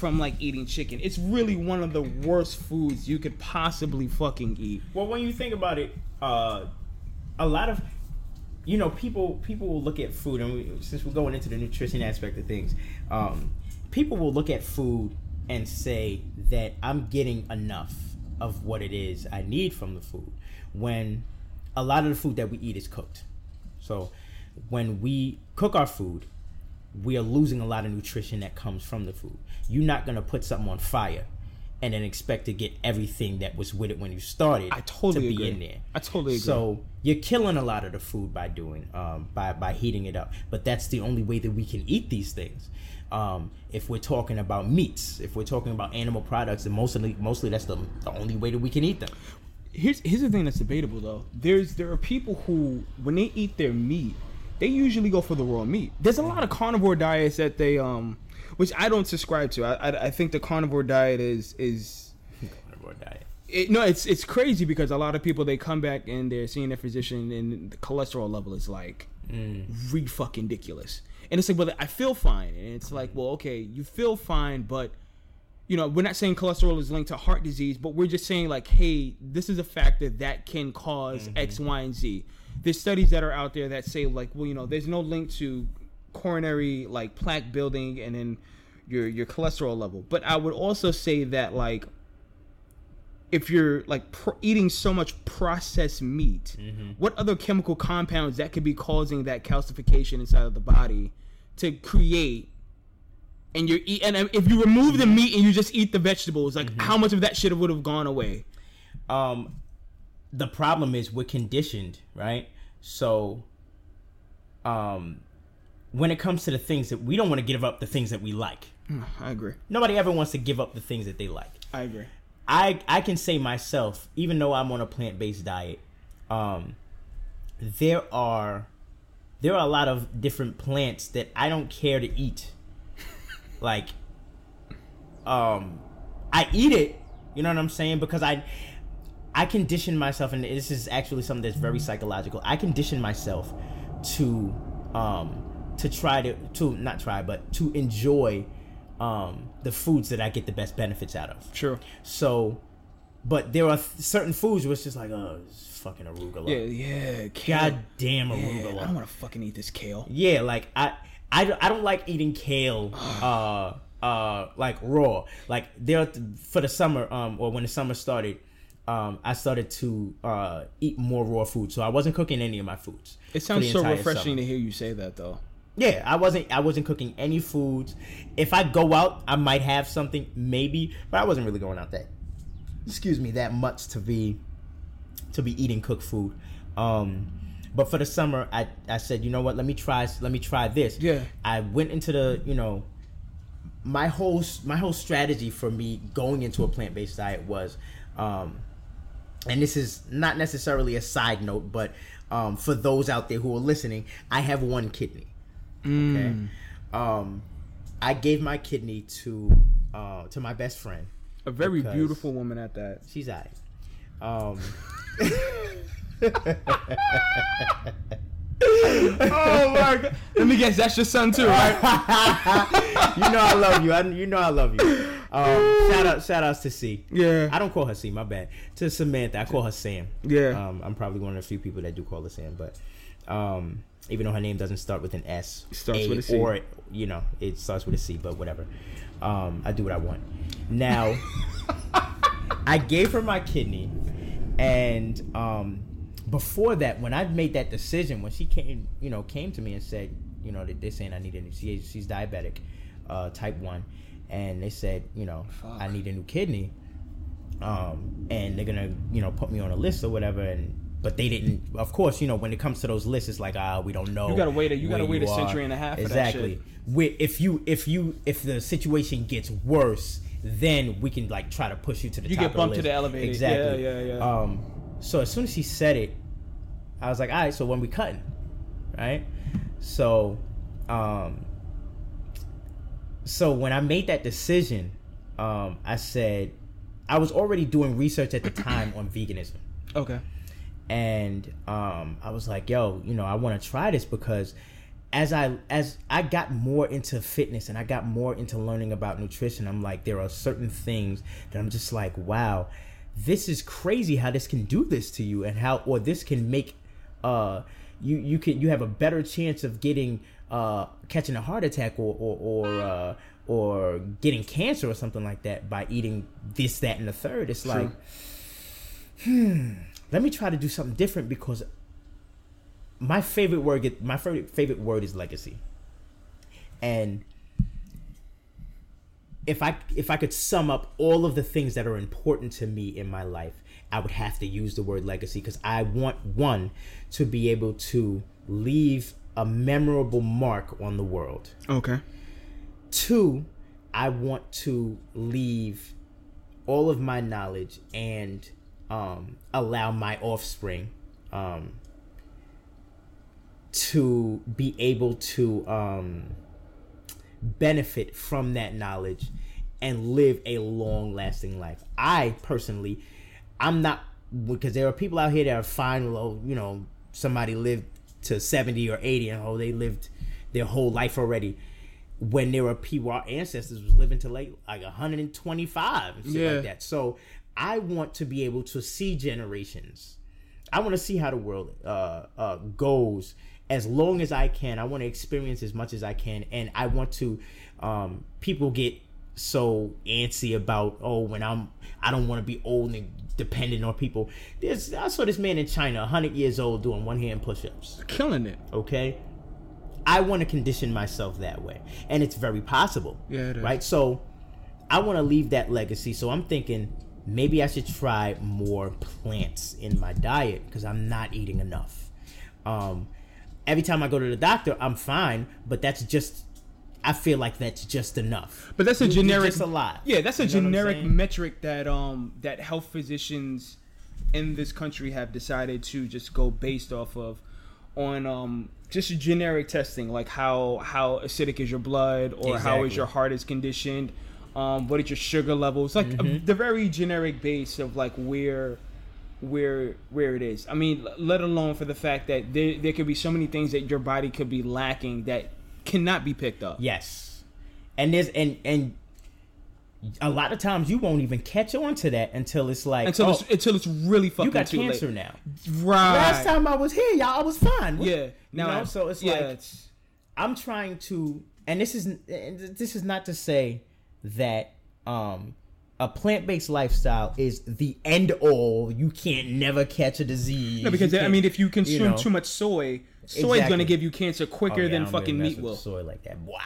from like eating chicken. It's really one of the worst foods you could possibly fucking eat. Well, when you think about it, uh, a lot of you know people people will look at food, and we, since we're going into the nutrition aspect of things, um, people will look at food and say that I'm getting enough of what it is I need from the food when a lot of the food that we eat is cooked. So when we cook our food, we are losing a lot of nutrition that comes from the food. You're not gonna put something on fire and then expect to get everything that was with it when you started I totally to agree. be in there. I totally agree. So you're killing a lot of the food by doing um, by by heating it up. But that's the only way that we can eat these things. Um, if we're talking about meats, if we're talking about animal products, and mostly mostly that's the, the only way that we can eat them. here's here's the thing that's debatable though. There's there are people who when they eat their meat, they usually go for the raw meat. There's a lot of carnivore diets that they um, which I don't subscribe to. I I, I think the carnivore diet is is Carnivore diet. it, no, it's it's crazy because a lot of people they come back and they're seeing their physician and the cholesterol level is like re fucking ridiculous. And it's like, well, I feel fine, and it's like, well, okay, you feel fine, but you know, we're not saying cholesterol is linked to heart disease, but we're just saying like, hey, this is a factor that can because X, Y, and Z. There's studies that are out there that say like, well, you know, there's no link to coronary like plaque building and then your your cholesterol level. But I would also say that like if you're like eating so much processed meat, mm-hmm. what other chemical compounds that could be causing that calcification inside of the body to create? And you're eat, and if you remove the mm-hmm. meat and you just eat the vegetables, like mm-hmm. how much of that shit would have gone away? Um, the problem is we're conditioned, right? So, um, when it comes to the things that we don't want to give up the things that we like. I agree. Nobody ever wants to give up the things that they like. I agree. I I can say myself, even though I'm on a plant based diet, um, there are there are a lot of different plants that I don't care to eat. like, um, I eat it. You know what I'm saying? Because I I condition myself, and this is actually something that's very psychological. I condition myself to um to try to to not try, but to enjoy um the foods that I get the best benefits out of. Sure. So, but there are th- certain foods where it's just like, oh, it's fucking arugula. Yeah, yeah. Kale. God damn Yeah, arugula. I don't want to fucking eat this kale. Yeah, like I, I, I don't like eating kale, (sighs) uh, uh, like raw. Like there for the summer, um, or when the summer started, um, I started to uh eat more raw food. So I wasn't cooking any of my foods. It sounds so refreshing summer. to hear you say that, though. Yeah, I wasn't. I wasn't cooking any foods. If I go out, I might have something, maybe, but I wasn't really going out that. Excuse me, that much to be, to be eating cooked food. Um, but for the summer, I I said, you know what? Let me try. Let me try this. Yeah. I went into the, you know, my whole my whole strategy for me going into a plant based diet was, um, and this is not necessarily a side note, but um, for those out there who are listening, I have one kidney. Okay. Um, I gave my kidney to uh, to my best friend. A very beautiful woman at that. She's I. Um, (laughs) oh my god! Let me guess, that's your son too, right? (laughs) you know I love you. I, you know I love you. Um, shout out, shout outs to C. Yeah. I don't call her C. My bad. To Samantha, I call her Sam. Yeah. Um, I'm probably one of the few people that do call her Sam, but um, even though her name doesn't start with an S, it starts with a C. or you know it starts with a C, but whatever. Um, I do what I want. Now, I gave her my kidney, and um, before that, when I made that decision, when she came, you know, came to me and said, you know, that they're saying I need a she, she's diabetic, uh, type one, and they said, you know, I need a new kidney, um, and they're gonna, you know, put me on a list or whatever, and. But they didn't. Of course, you know when it comes to those lists, it's like ah, we don't know. You gotta wait a- you gotta wait a are. century and a half for that Exactly. If you if you if the situation gets worse, then we can like try to push you to the You top get of the bumped to the elevator. Exactly. Yeah, yeah, yeah. Um, so as soon as she said it, I was like, all right, so when we cutting, right? So, um, so when I made that decision, um, I said I was already doing research at the time on veganism Okay. and um, I was like, "Yo, you know, I want to try this because as I as I got more into fitness and I got more into learning about nutrition, I'm like, there are certain things that I'm just like, wow, this is crazy how this can do this to you and how or this can make uh, you you can you have a better chance of getting uh, catching a heart attack or or or, uh, or getting cancer or something like that by eating this, that, and the third. It's like, hmm, let me try to do something different because my favorite word my favorite favorite word is legacy, and if I if I could sum up all of the things that are important to me in my life, I would have to use the word legacy because I want one to be able to leave a memorable mark on the world. Okay. Two, I want to leave all of my knowledge and um, allow my offspring um, to be able to um, benefit from that knowledge and live a long lasting life. I personally, I'm not because there are people out here that are fine. Well, you know, somebody lived to 70 or 80 and oh, they lived their whole life already. When there were people, our ancestors was living to like like 125 and shit Yeah. like that. So I want to be able to see generations. I want to see how the world uh, uh, goes as long as I can. I want to experience as much as I can, and I want to. Um, people get so antsy about oh when I'm I don't want to be old and dependent on people. There's I saw this man in China, 100 years old, doing one hand push-ups. Killing it. Okay, I want to condition myself that way, and it's very possible. Yeah, it is. Right. So I want to leave that legacy. So I'm thinking maybe I should try more plants in my diet because I'm not eating enough. Um, every time I go to the doctor, I'm fine, but that's just. I feel like that's just enough. But that's a You- generic. a lot. Yeah, that's a You know generic metric that um that health physicians in this country have decided to just go based off of on um just generic testing like how how acidic is your blood or how is your heart is conditioned um what is your sugar levels like uh, Mm-hmm. the very generic base of like where where where it is i mean l- let alone for the fact that there, there could be so many things that your body could be lacking that cannot be picked up Yes, and there's and and a lot of times you won't even catch on to that until it's like until oh, it's until it's really fucking you got too cancer late. now. Right. Last time I was here, y'all, I was fine. What- Yeah. you Now, know, so it's yeah, like it's, I'm trying to, and this is this is not to say that um a plant based lifestyle is the end all. You can't never catch a disease. no, because I mean, if you consume know. too much soy, soy is Exactly. gonna give you cancer quicker Oh, yeah, than fucking meat will. Soy like that. Wow.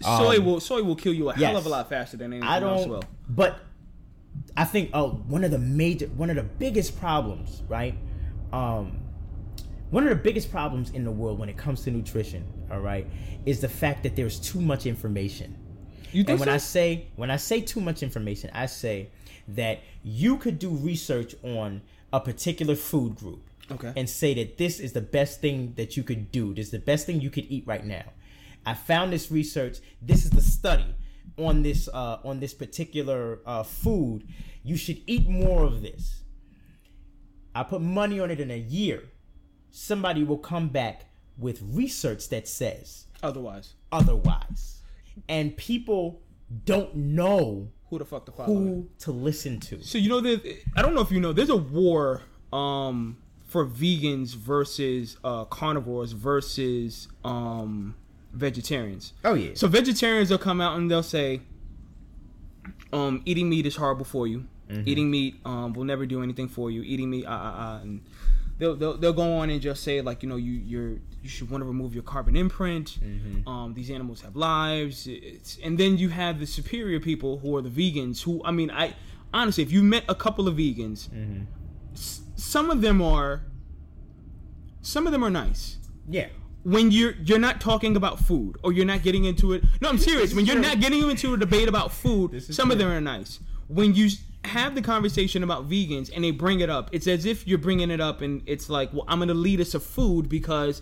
soy Um, will soy will kill you a hell of a lot faster than anything I else don't. will. But I think oh, one of the major, one of the biggest problems, right? Um, one of the biggest problems in the world when it comes to nutrition, all right, is the fact that there's too much information. You think And when so? I say when I say too much information, I say that you could do research on a particular food group Okay. and say that this is the best thing that you could do. This is the best thing you could eat right now. I found this research. This is the study on this uh, on this particular uh, food. You should eat more of this. I put money on it in a year. Somebody will come back with research that says Otherwise, otherwise. And people don't know who the fuck to follow? who to listen to. So you know that I don't know if you know. There's a war um for vegans versus uh carnivores versus um vegetarians. Oh yeah. So vegetarians will come out and they'll say, um, eating meat is horrible for you. Eating meat um, will never do anything for you. Eating meat, uh, uh, uh, and they'll, they'll they'll go on and just say like you know you you're you should want to remove your carbon imprint. Um, these animals have lives, it's, and then you have the superior people who are the vegans. Who I mean, I honestly, if you met a couple of vegans, s- some of them are some of them are nice yeah. when you're you're not talking about food or you're not getting into it. No, I'm serious. When you're true. not getting into a debate about food, some of them are nice. When you have the conversation about vegans and they bring it up, it's as if you're bringing it up and it's like, well, I'm an elitist of food because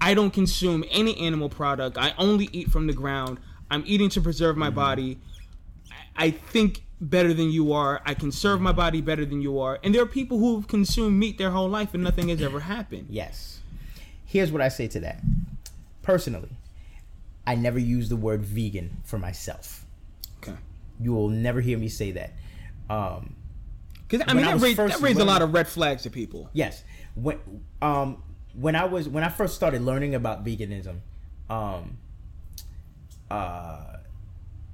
I don't consume any animal product. I only eat from the ground. I'm eating to preserve Mm-hmm. my body. I I think better than you are. I can serve my body better than you are. And there are people who've consumed meat their whole life and nothing has ever happened. Yes. Here's what I say to that. Personally, I never use the word vegan for myself. Okay. You will never hear me say that. Um, Because I mean, I that raised, that raised a lot of red flags to people. yes. When um, when I was when I first started learning about veganism, um, uh,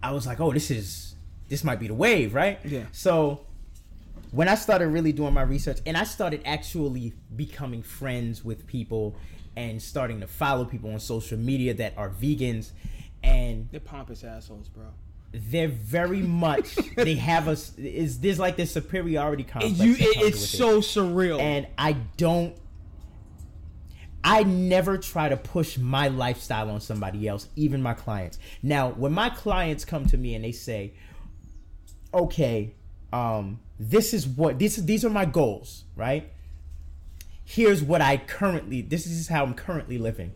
I was like, oh, this is this might be the wave, right? Yeah. So when I started really doing my research and I started actually becoming friends with people and starting to follow people on social media that are vegans and They're pompous assholes, bro. they're very much (laughs) they have us is there's like this superiority complex you, it, it's with it. so surreal. and I don't I never try to push my lifestyle on somebody else, even my clients. Now, when my clients come to me and they say, "Okay, um, this is what this these are my goals, right? Here's what I currently this is how I'm currently living."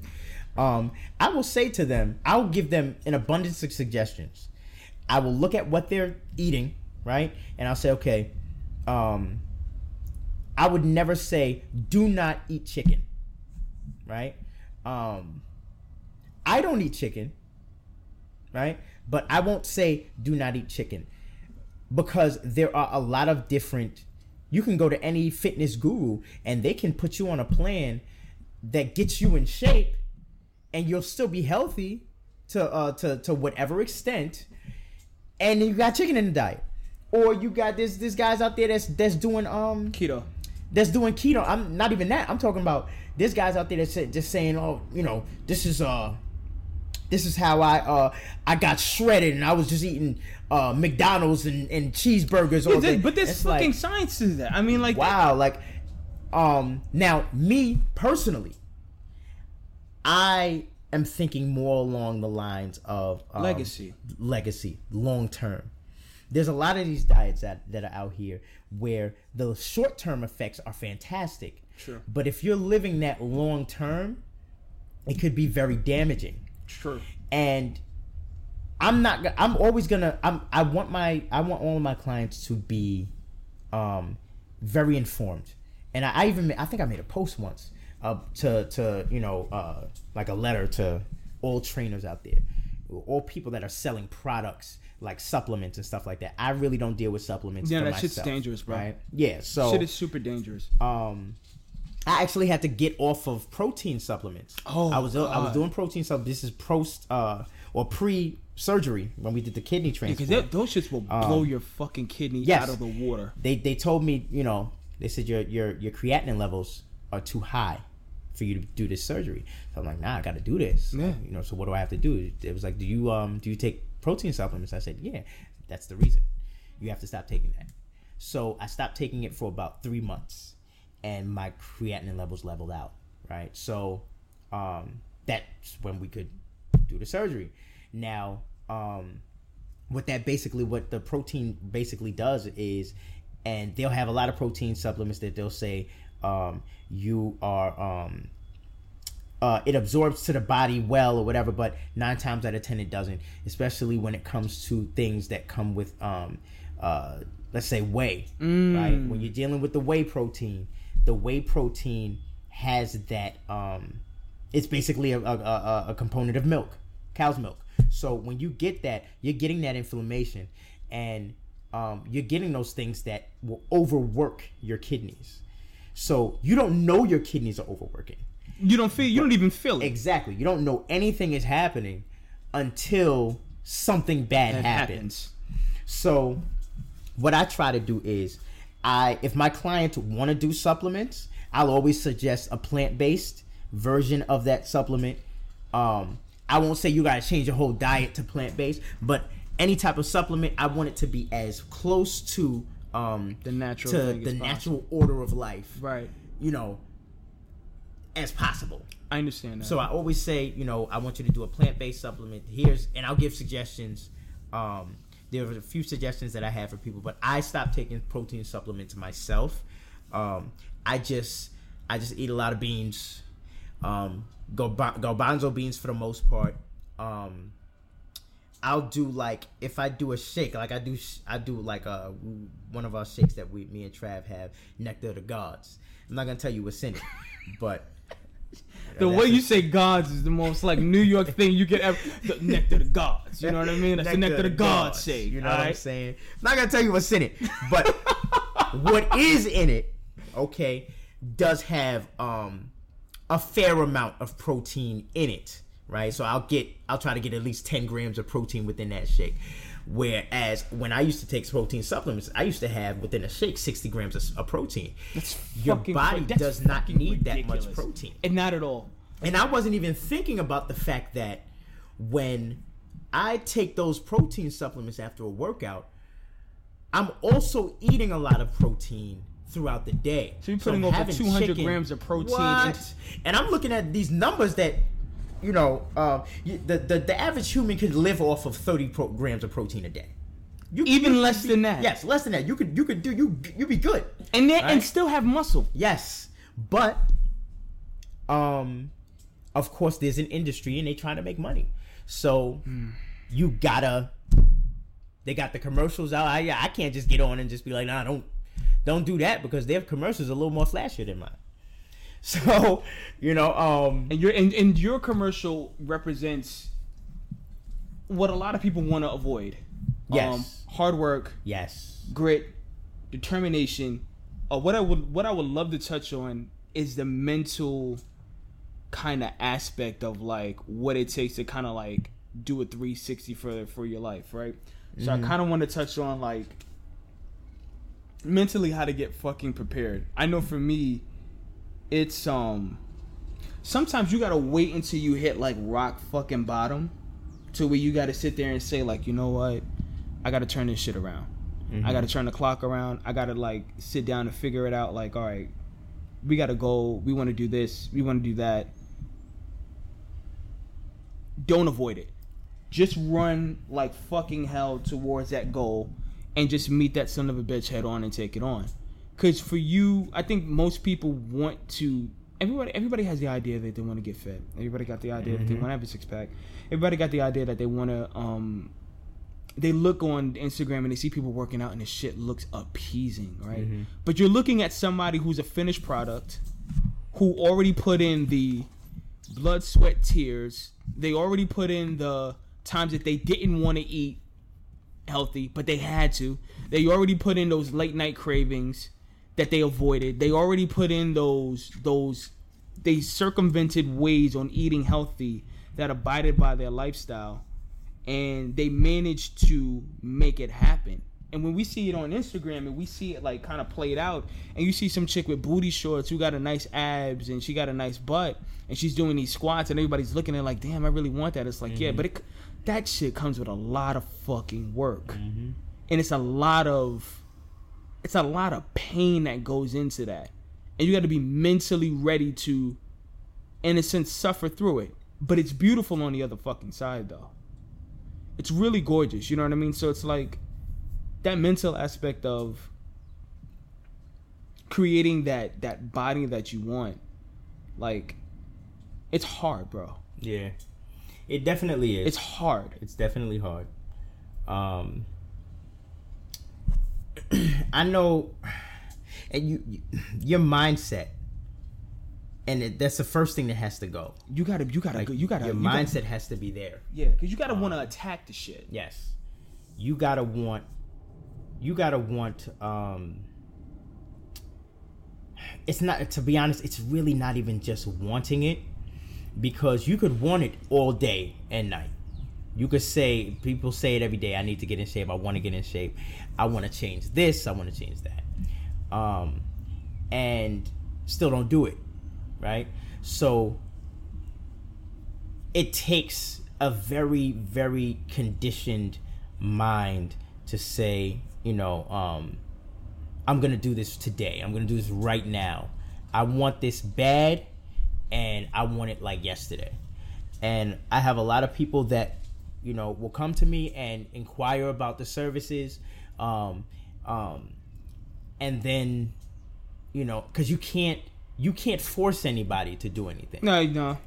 Um, I will say to them, I'll give them an abundance of suggestions. I will look at what they're eating, right? And I'll say, "Okay, um, I would never say do not eat chicken. Right? Um I don't eat chicken. Right? But I won't say do not eat chicken because there are a lot of different you can go to any fitness guru and they can put you on a plan that gets you in shape and you'll still be healthy to uh to to whatever extent and you got chicken in the diet or you got this this guys out there that's that's doing um Keto. that's doing keto. I'm not even that. I'm talking about there's guys out there that's just saying, oh, you know, this is uh, this is how I uh I got shredded and I was just eating uh McDonald's and, and cheeseburgers all day. but there's fucking like, science to that. I mean, like, wow, like um now me personally, I am thinking more along the lines of um, Legacy. legacy, long term. There's a lot of these diets that, that are out here where the short term effects are fantastic. Sure. But if you're living that long term, it could be very damaging. True. And I'm not. I'm always gonna. I'm. I want my. I want all of my clients to be, um, very informed. And I, I even. I think I made a post once, uh, to to you know, uh, like a letter to all trainers out there, all people that are selling products like supplements and stuff like that. I really don't deal with supplements. Yeah, that shit's dangerous, bro. Right? Yeah. So Shit is super dangerous. um I actually had to get off of protein supplements. Oh, I was I was doing protein supplements. This is post uh or pre surgery when we did the kidney Because transplant. those shits will blow your fucking kidney Um, yes. out of the water. they they told me, you know, they said your your your creatinine levels are too high for you to do this surgery. So I'm like, nah, I got to do this. Yeah. You know, so what do I have to do? It was like, do you um do you take protein supplements? I said, yeah. That's the reason. You have to stop taking that. So I stopped taking it for about three months, and my creatinine levels leveled out. Right. So um that's when we could do the surgery. Now um what that basically what the protein basically does is and they'll have a lot of protein supplements that they'll say um, you are um, uh, it absorbs to the body well or whatever but nine times out of ten it doesn't especially when it comes to things that come with um, uh, let's say whey right when you're dealing with the whey protein the whey protein has that um, it's basically a, a, a, component of milk cow's milk so when you get that you're getting that inflammation and um, you're getting those things that will overwork your kidneys so you don't know your kidneys are overworking You don't feel. You don't even feel it. exactly you don't know anything is happening until something bad That happens. so what i try to do is i if my clients want to do supplements i'll always suggest a plant-based version of that supplement um i won't say you gotta change your whole diet to plant-based but any type of supplement i want it to be as close to um The natural to the natural order of life Right. you know as possible I understand that. so I always say, you know, I want you to do a plant based supplement. Here's and I'll give suggestions. Um, there are a few suggestions that I have for people, but I stopped taking protein supplements myself. Um, I just I just eat a lot of beans. Um, garba- garbanzo beans for the most part. Um, I'll do like if I do a shake, like I do, I do like a one of our shakes that we, me and Trav have, nectar of the gods. I'm not gonna tell you what's in it, (laughs) but the way you say gods is the most like New York (laughs) thing you get ever. The nectar of the gods. You know what I mean? That's the nectar of the gods shake. You know what I'm saying? I'm not gonna tell you what's in it, but (laughs) what is in it, okay, does have um a fair amount of protein in it, right? So I'll get I'll try to get at least 10 grams of protein within that shake. Whereas when I used to take protein supplements, I used to have within a shake 60 grams of, of protein. That's Your body that's does not need that much protein. And not at all. And I wasn't even thinking about the fact that when I take those protein supplements after a workout, I'm also eating a lot of protein throughout the day. So you're putting I'm over having 200 grams of protein What? into- and I'm looking at these numbers that, you know, uh, you- the, the the average human could live off of 30 pro- grams of protein a day. You, Even you less than that. Yes, less than that. You could you could do you you be good. And then, and still have muscle. Yes, but um, of course, there's an industry and they trying to make money. So you gotta. They got the commercials out. I I can't just get on and just be like, nah, don't don't do that because their commercials are a little more flashier than mine. (laughs) So you know, um, And your and, and your commercial represents what a lot of people want to avoid. Um, Yes. hard work, yes, grit, determination. Uh, what I would what I would love to touch on is the mental kind of aspect of like what it takes to kind of like do a 360 for for your life, right? So I kind of want to touch on like mentally how to get fucking prepared. I know for me, it's um sometimes you gotta wait until you hit like rock fucking bottom to where you gotta sit there and say like, you know what, I gotta turn this shit around. I gotta turn the clock around. I gotta like sit down and figure it out. Like, all right, we gotta go. We want to do this. We want to do that. Don't avoid it. Just run like fucking hell towards that goal, and just meet that son of a bitch head on and take it on. Cause for you, I think most people want to. Everybody, everybody has the idea that they want to get fit. Everybody got the idea that they want to have a six pack. Everybody got the idea that they want to. um They look on Instagram and they see people working out and the shit looks appeasing, right? But you're looking at somebody who's a finished product, who already put in the blood, sweat, tears. They already put in the times that they didn't want to eat healthy, but they had to. They already put in those late night cravings that they avoided. They already put in those those they circumvented ways on eating healthy that abided by their lifestyle and they managed to make it happen. And when we see it on Instagram and we see it like kind of played out, and you see some chick with booty shorts who got a nice abs and she got a nice butt and she's doing these squats and everybody's looking at like, damn, I really want that. It's like, yeah, mm-hmm. but it, that shit comes with a lot of fucking work, mm-hmm. and it's a lot of, it's a lot of pain that goes into that, and you got to be mentally ready to, in a sense, suffer through it. But it's beautiful on the other fucking side though it's really gorgeous. You know what I mean? So it's like that mental aspect of creating that that body that you want. Like it's hard, bro. yeah, it definitely is. It's hard. It's definitely hard. Um, (clears throat) I know, and you, you your mindset, and it, that's the first thing that has to go. You gotta, you gotta, Like you gotta, your you gotta- mindset has to be there. yeah, because you gotta want to attack the shit. Yes, you gotta want, you gotta want. um It's not to be honest. It's really not even just wanting it, because you could want it all day and night. You could say people say it every day. I need to get in shape. I want to get in shape. I want to change this. I want to change that. Um, and still don't do it, right? So it takes a very very conditioned mind to say, you know, um, I'm gonna do this today. I'm gonna do this right now. I want this bad, and I want it like yesterday. And I have a lot of people that, you know, will come to me and inquire about the services, um, um, and then, you know, because you can't you can't force anybody to do anything No, no.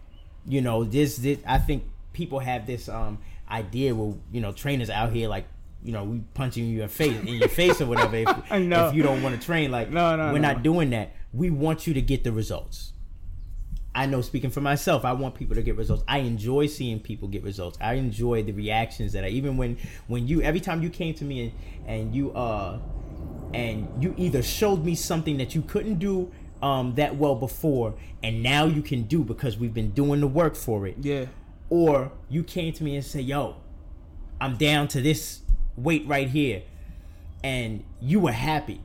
you know this, this i think people have this um idea where you know trainers out here like you know we punching you in face in your face or whatever if, (laughs) know. if you don't want to train like No, no, we're no. not doing that we want you to get the results i know speaking for myself i want people to get results i enjoy seeing people get results i enjoy the reactions that i even when when you every time you came to me and and you uh and you either showed me something that you couldn't do um, that well before, and now you can do because we've been doing the work for it. Yeah. Or you came to me and say, "Yo, I'm down to this weight right here," and you were happy.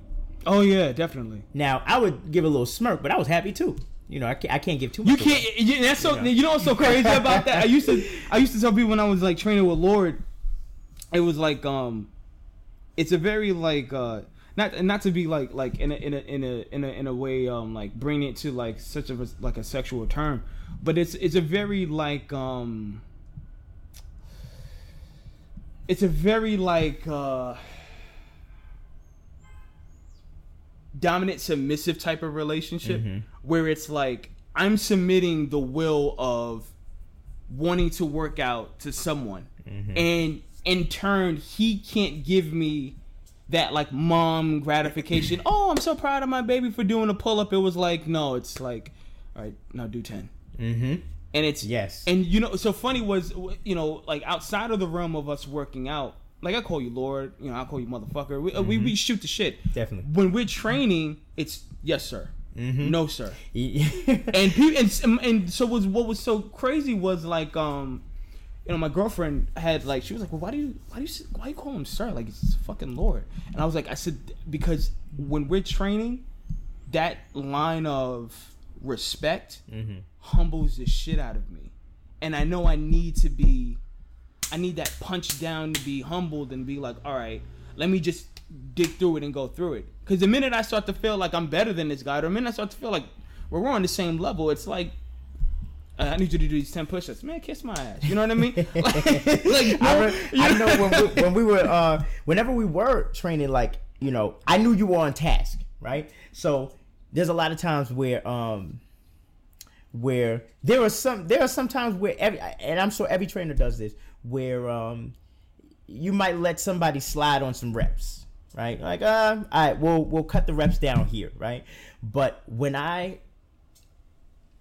Oh yeah, definitely. Now I would give a little smirk, but I was happy too. You know, I can't, I can't give too much. You can't. You, that's so. You know. You know what's so crazy about that? I used to. I used to tell people when I was like training with Lord, it was like um, it's a very like uh, not not to be like like in a in a in a in a, in a way um like bring it to like such a like a sexual term, but it's it's a very like um. It's a very like uh dominant submissive type of relationship where it's like I'm submitting the will of wanting to work out to someone. And in turn he can't give me that like mom gratification. (clears throat) Oh i'm so proud of my baby for doing a pull-up. It was like no it's like all right now do 10 Mm-hmm. and it's Yes. and you know so funny was you know like outside of the realm of us working out like i call you lord you know i call you motherfucker. We, we, we shoot the shit. Definitely. when we're training it's yes sir. Mm-hmm. no sir. (laughs) And people and, and so was what was so crazy was like um you know my girlfriend had like she was like well why do you why do you why you call him sir? Like it's fucking lord. And i was like i said because when we're training that line of respect humbles the shit out of me. And i know i need to be i need that punch down to be humbled and be like all right let me just dig through it and go through it because the minute i start to feel like i'm better than this guy or the minute i start to feel like well, we're on the same level it's like uh, I need you to do these ten push-ups, man. Kiss my ass. You know what I mean? Like, (laughs) (laughs) like, I, re- you I know when we, when we were (laughs) uh whenever we were training like you know I knew you were on task right so there's a lot of times where um where there are some there are some times where every and I'm sure every trainer does this where um you might let somebody slide on some reps right like uh all right we'll we'll cut the reps down here right but when I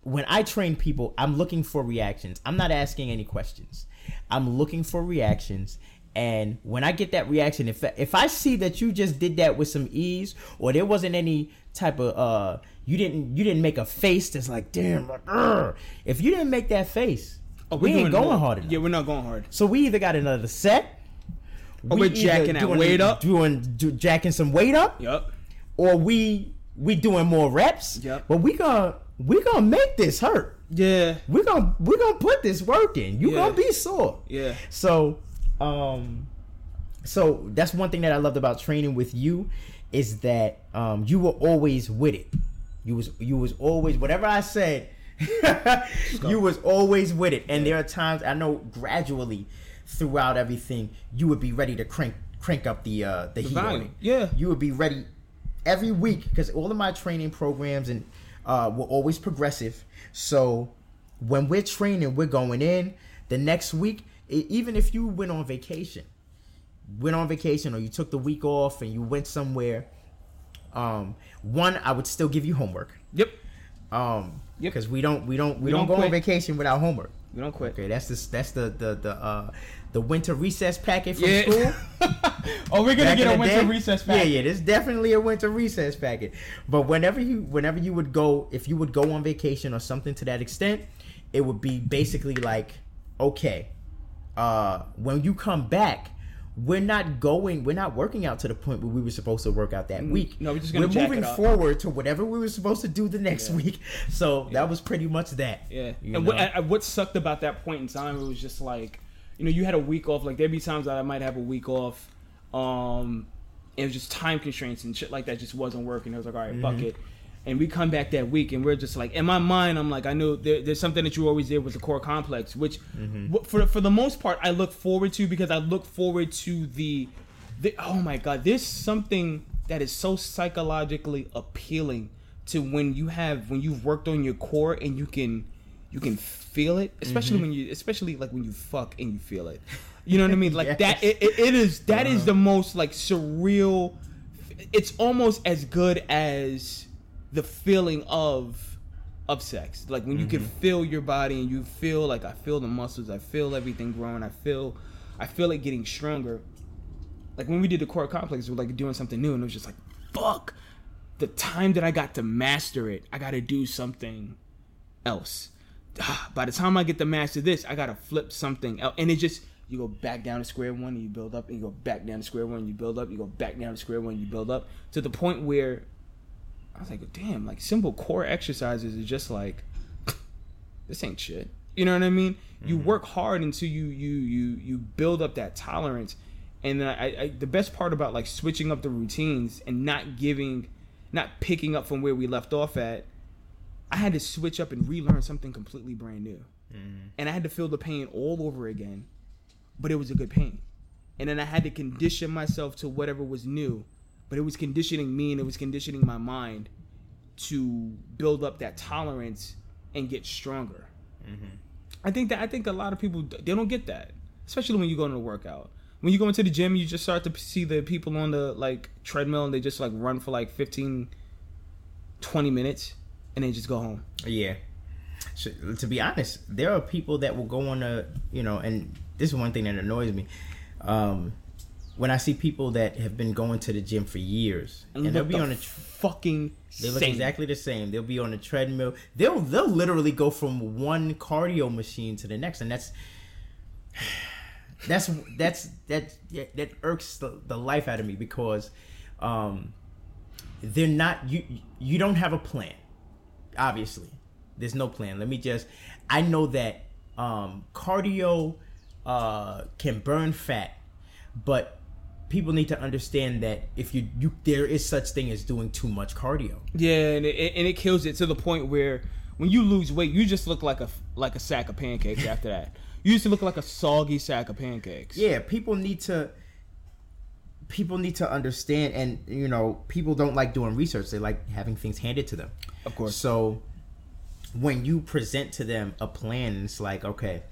when I train people, I'm looking for reactions. I'm not asking any questions. I'm looking for reactions. And when I get that reaction, if if I see that you just did that with some ease, or there wasn't any type of uh, you didn't you didn't make a face that's like damn, like, if you didn't make that face, Oh, we ain't going more. hard enough. Yeah, we're not going hard. So we either got another set, Or we're either jacking that doing- weight up. doing do, jacking some weight up, Yup. or we we doing more reps. Yep. But we gonna we gonna make this hurt Yeah. we're gonna we're gonna put this work in. You Yeah. gonna be sore. Yeah. So, um, so that's one thing that I loved about training with you is that um you were always with it. You was you was always whatever I said. (laughs) you was always with it, and there are times I know gradually throughout everything you would be ready to crank crank up the uh the, heat on volume. it. Yeah. you would be ready every week because all of my training programs and uh, were always progressive. So when we're training, we're going in the next week. Even if you went on vacation, went on vacation, or you took the week off and you went somewhere, um, one I would still give you homework. Yep. Um, Yep. because we don't we don't we, We don't, don't go on vacation without homework. We don't quit. Okay, that's the that's the the the uh the winter recess packet from Yeah. school. (laughs) oh, we're gonna Back get a winter day? recess packet. Yeah, yeah, there's definitely a winter recess packet. But whenever you whenever you would go if you would go on vacation or something to that extent, it would be basically like, okay, uh when you come back, we're not going we're not working out to the point where we were supposed to work out that week. Mm, no, we're just gonna We're moving forward to whatever we were supposed to do the next week. So that was pretty much that. Yeah. And what, and what sucked about that point in time, it was just like, you know, you had a week off. Like there'd be times that I might have a week off. Um, it was just time constraints and shit like that just wasn't working. I was like, all right, fuck Mm-hmm. it. And we come back that week, and we're just like, in my mind, I'm like, I know there, there's something that you always did with the core complex, which, Mm-hmm. for for the most part, I look forward to because I look forward to the, the oh my god, there's something that is so psychologically appealing to when you have when you've worked on your core and you can you can feel it especially when you especially like when you fuck and you feel it. You know what i mean? Like (laughs) that it, it, it is that is the most like surreal it's almost as good as the feeling of of sex like when you can feel your body and you feel like i feel the muscles i feel everything growing i feel i feel it getting stronger like when we did the core complex we are like doing something new and it was just like fuck the time that I got to master it, I got to do something else. Ah, By the time I get to master this, I got to flip something else. And it just, you go back down to square one and you build up, and you go back down to square one and you build up, you go back down to square one and you build up to the point where I was like, damn, like simple core exercises is just like, (laughs) this ain't shit. You know what I mean? You mm-hmm. work hard until you you you you build up that tolerance, and then I, I the best part about like switching up the routines and not giving, not picking up from where we left off at, I had to switch up and relearn something completely brand new, mm-hmm. and I had to feel the pain all over again, but it was a good pain, and then I had to condition myself to whatever was new, but it was conditioning me and it was conditioning my mind to build up that tolerance and get stronger. I think that I think a lot of people they don't get that, especially when you go into a workout. When you go into the gym, you just start to see the people on the like treadmill and they just like run for like 15 20 minutes and then just go home. Yeah. So, to be honest, there are people that will go on a, you know, and this is one thing that annoys me. Um, when I see people that have been going to the gym for years and, they'll be the on a, fucking they look same. exactly the same. They'll be on a treadmill. They'll they'll literally go from one cardio machine to the next, and that's (sighs) that's that's that that irks the, the life out of me because um, they're not you you don't have a plan. Obviously, there's no plan. Let me just I know that um, cardio uh, can burn fat, but people need to understand that if you you there is such thing as doing too much cardio. Yeah, and it, and it kills it to the point where when you lose weight, you just look like a like a sack of pancakes (laughs) after that. You used to look like a soggy sack of pancakes. yeah people need to people need to understand and you know people don't like doing research they like having things handed to them Of course. so when you present to them a plan it's like okay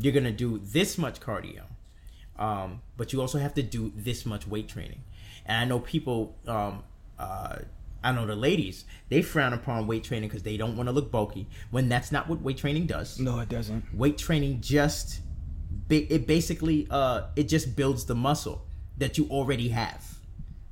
you're gonna do this much cardio um, but you also have to do this much weight training. And i know people um, uh, i know the ladies they frown upon weight training because they don't want to look bulky when that's not what weight training does. No, it doesn't. weight training just it basically uh it just builds the muscle that you already have.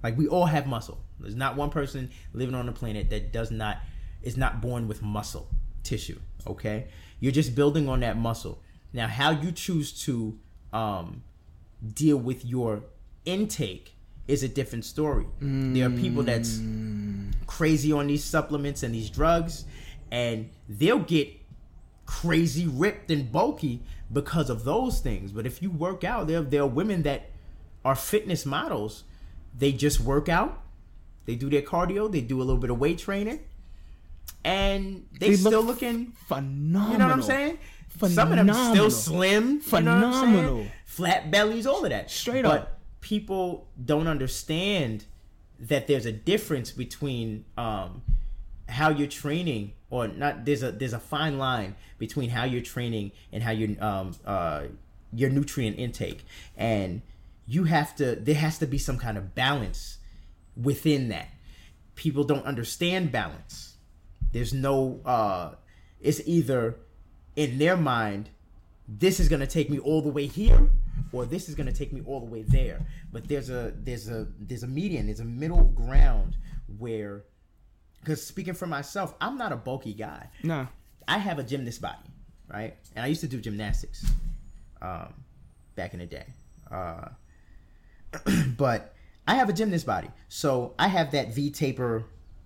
Like we all have muscle. There's not one person living on the planet that does not is not born with muscle tissue okay? You're just building on that muscle. Now how you choose to um deal with your intake is a different story there are people that's crazy on these supplements and these drugs and they'll get crazy ripped and bulky because of those things. But if you work out, there there are women that are fitness models. They just work out, they do their cardio, they do a little bit of weight training, and they, They still look looking. Phenomenal. You know what I'm saying? Some of them still slim. You know? Phenomenal. Flat bellies, all of that. Straight but up. people don't understand that there's a difference between um, how you're training or not. There's a there's a fine line between how you're training and how you um uh your nutrient intake, and you have to. There has to be some kind of balance within that. People don't understand balance. There's no. uh It's either in their mind this is going to take me all the way here or this is going to take me all the way there. But there's a there's a there's a median there's a middle ground where because speaking for myself i'm not a bulky guy. No. i have a gymnast body right? And i used to do gymnastics um back in the day. Uh (clears throat) but i have a gymnast body. So i have that v taper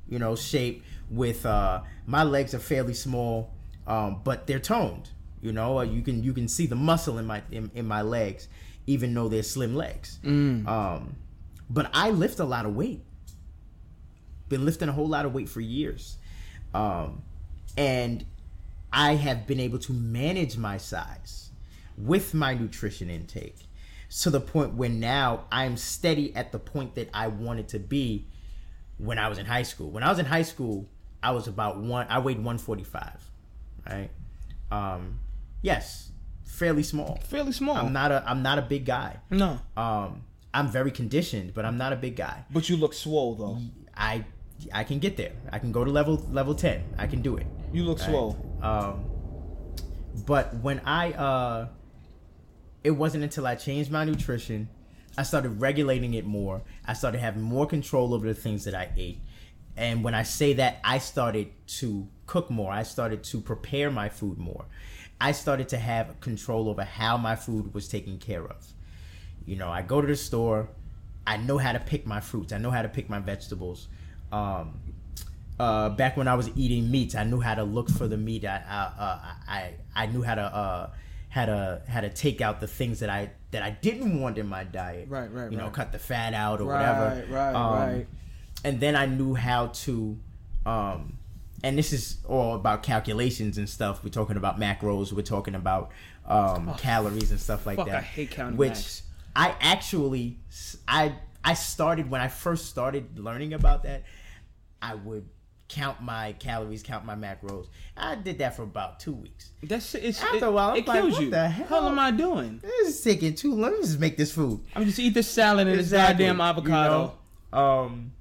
you know shape with uh my legs are fairly small um but they're toned you know? You can you can see the muscle in my in, in my legs even though they're slim legs. Um but i lift a lot of weight. Been lifting a whole lot of weight for years. Um and i have been able to manage my size with my nutrition intake to the point where now i'm steady at the point that i wanted to be when i was in high school. When i was in high school i was about one i weighed 145 right? Um yes fairly small. Fairly small. i'm not a i'm not a big guy. No. um i'm very conditioned but i'm not a big guy. But you look swole though. i i can get there. I can go to level level 10 i can do it. You look swole. um but when i uh it wasn't until i changed my nutrition i started regulating it more. I started having more control over the things that i ate. And when I say that, I started to cook more. I started to prepare my food more. I started to have control over how my food was taken care of. You know, I go to the store. I know how to pick my fruits. I know how to pick my vegetables. Um, uh, back when I was eating meats, I knew how to look for the meat. I I uh, I, I knew how to uh, how to how to take out the things that I that I didn't want in my diet. Right, right, You know, cut the fat out or Right, whatever. right, Um, right. And then I knew how to, um, and this is all about calculations and stuff. We're talking about macros. We're talking about um, calories and stuff like fuck, that. I hate counting Which max. I actually I I started when I first started learning about that. I would count my calories, count my macros. I did that for about two weeks. That's it's, After a while, I'm it like, kills what you. the hell hell? am I doing? This is taking too long. Let me just make this food. I'm just eat this salad and Exactly, this goddamn you avocado. know? Um,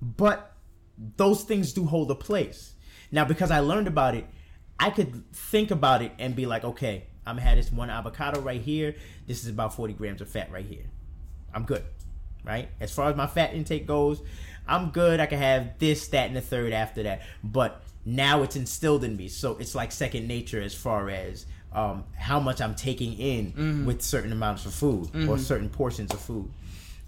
but those things do hold a place. Now, because I learned about it, I could think about it and be like, okay, I'm gonna have this one avocado right here. This is about 40 grams of fat right here. I'm good, right? As far as my fat intake goes, I'm good. I can have this, that, and the third after that. But now it's instilled in me, so it's like second nature as far as um, how much I'm taking in with certain amounts of food or certain portions of food.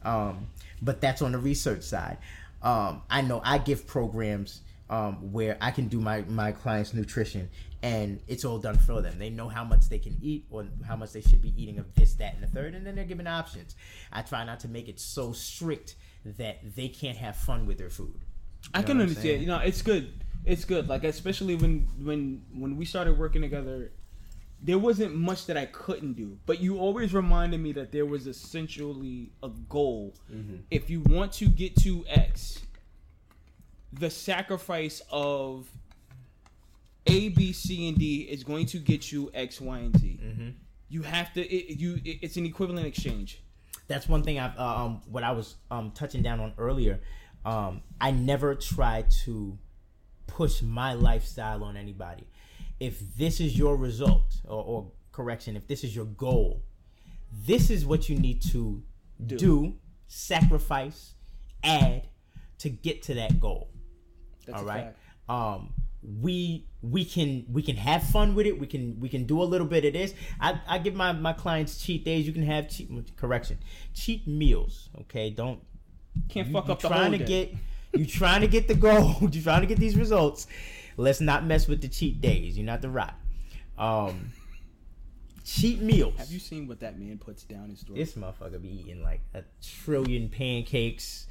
Um, but that's on the research side. Um, I know I give programs um, where I can do my, my clients' nutrition and it's all done for them. They know how much they can eat or how much they should be eating of this, that, and the third, and then they're given options. I try not to make it so strict that they can't have fun with their food. I can understand. saying? You know, it's good. It's good. Like especially when when when we started working together, there wasn't much that I couldn't do. But you always reminded me that there was essentially a goal. Mm-hmm. If you want to get to X, the sacrifice of A, B, C, and D is going to get you X, Y, and Z. Mm-hmm. You have to. It, you. It, it's an equivalent exchange. that's one thing I've uh, um what I was um touching down on earlier. Um, I never try to push my lifestyle on anybody. If this is your result, or, or correction, if this is your goal, this is what you need to do, sacrifice, add to get to that goal. That's All right. Um, we we can we can have fun with it. We can we can do a little bit of this. I, I give my my clients cheat days. You can have cheat correction cheat meals. Okay, don't Can't you, fuck up the trying whole to day. get you trying to get the goal. (laughs) you trying to get these results. Let's not mess with the cheat days. You're not the rock. Um, cheat meals. Have you seen what that man puts down his throat? This motherfucker be eating like a trillion pancakes,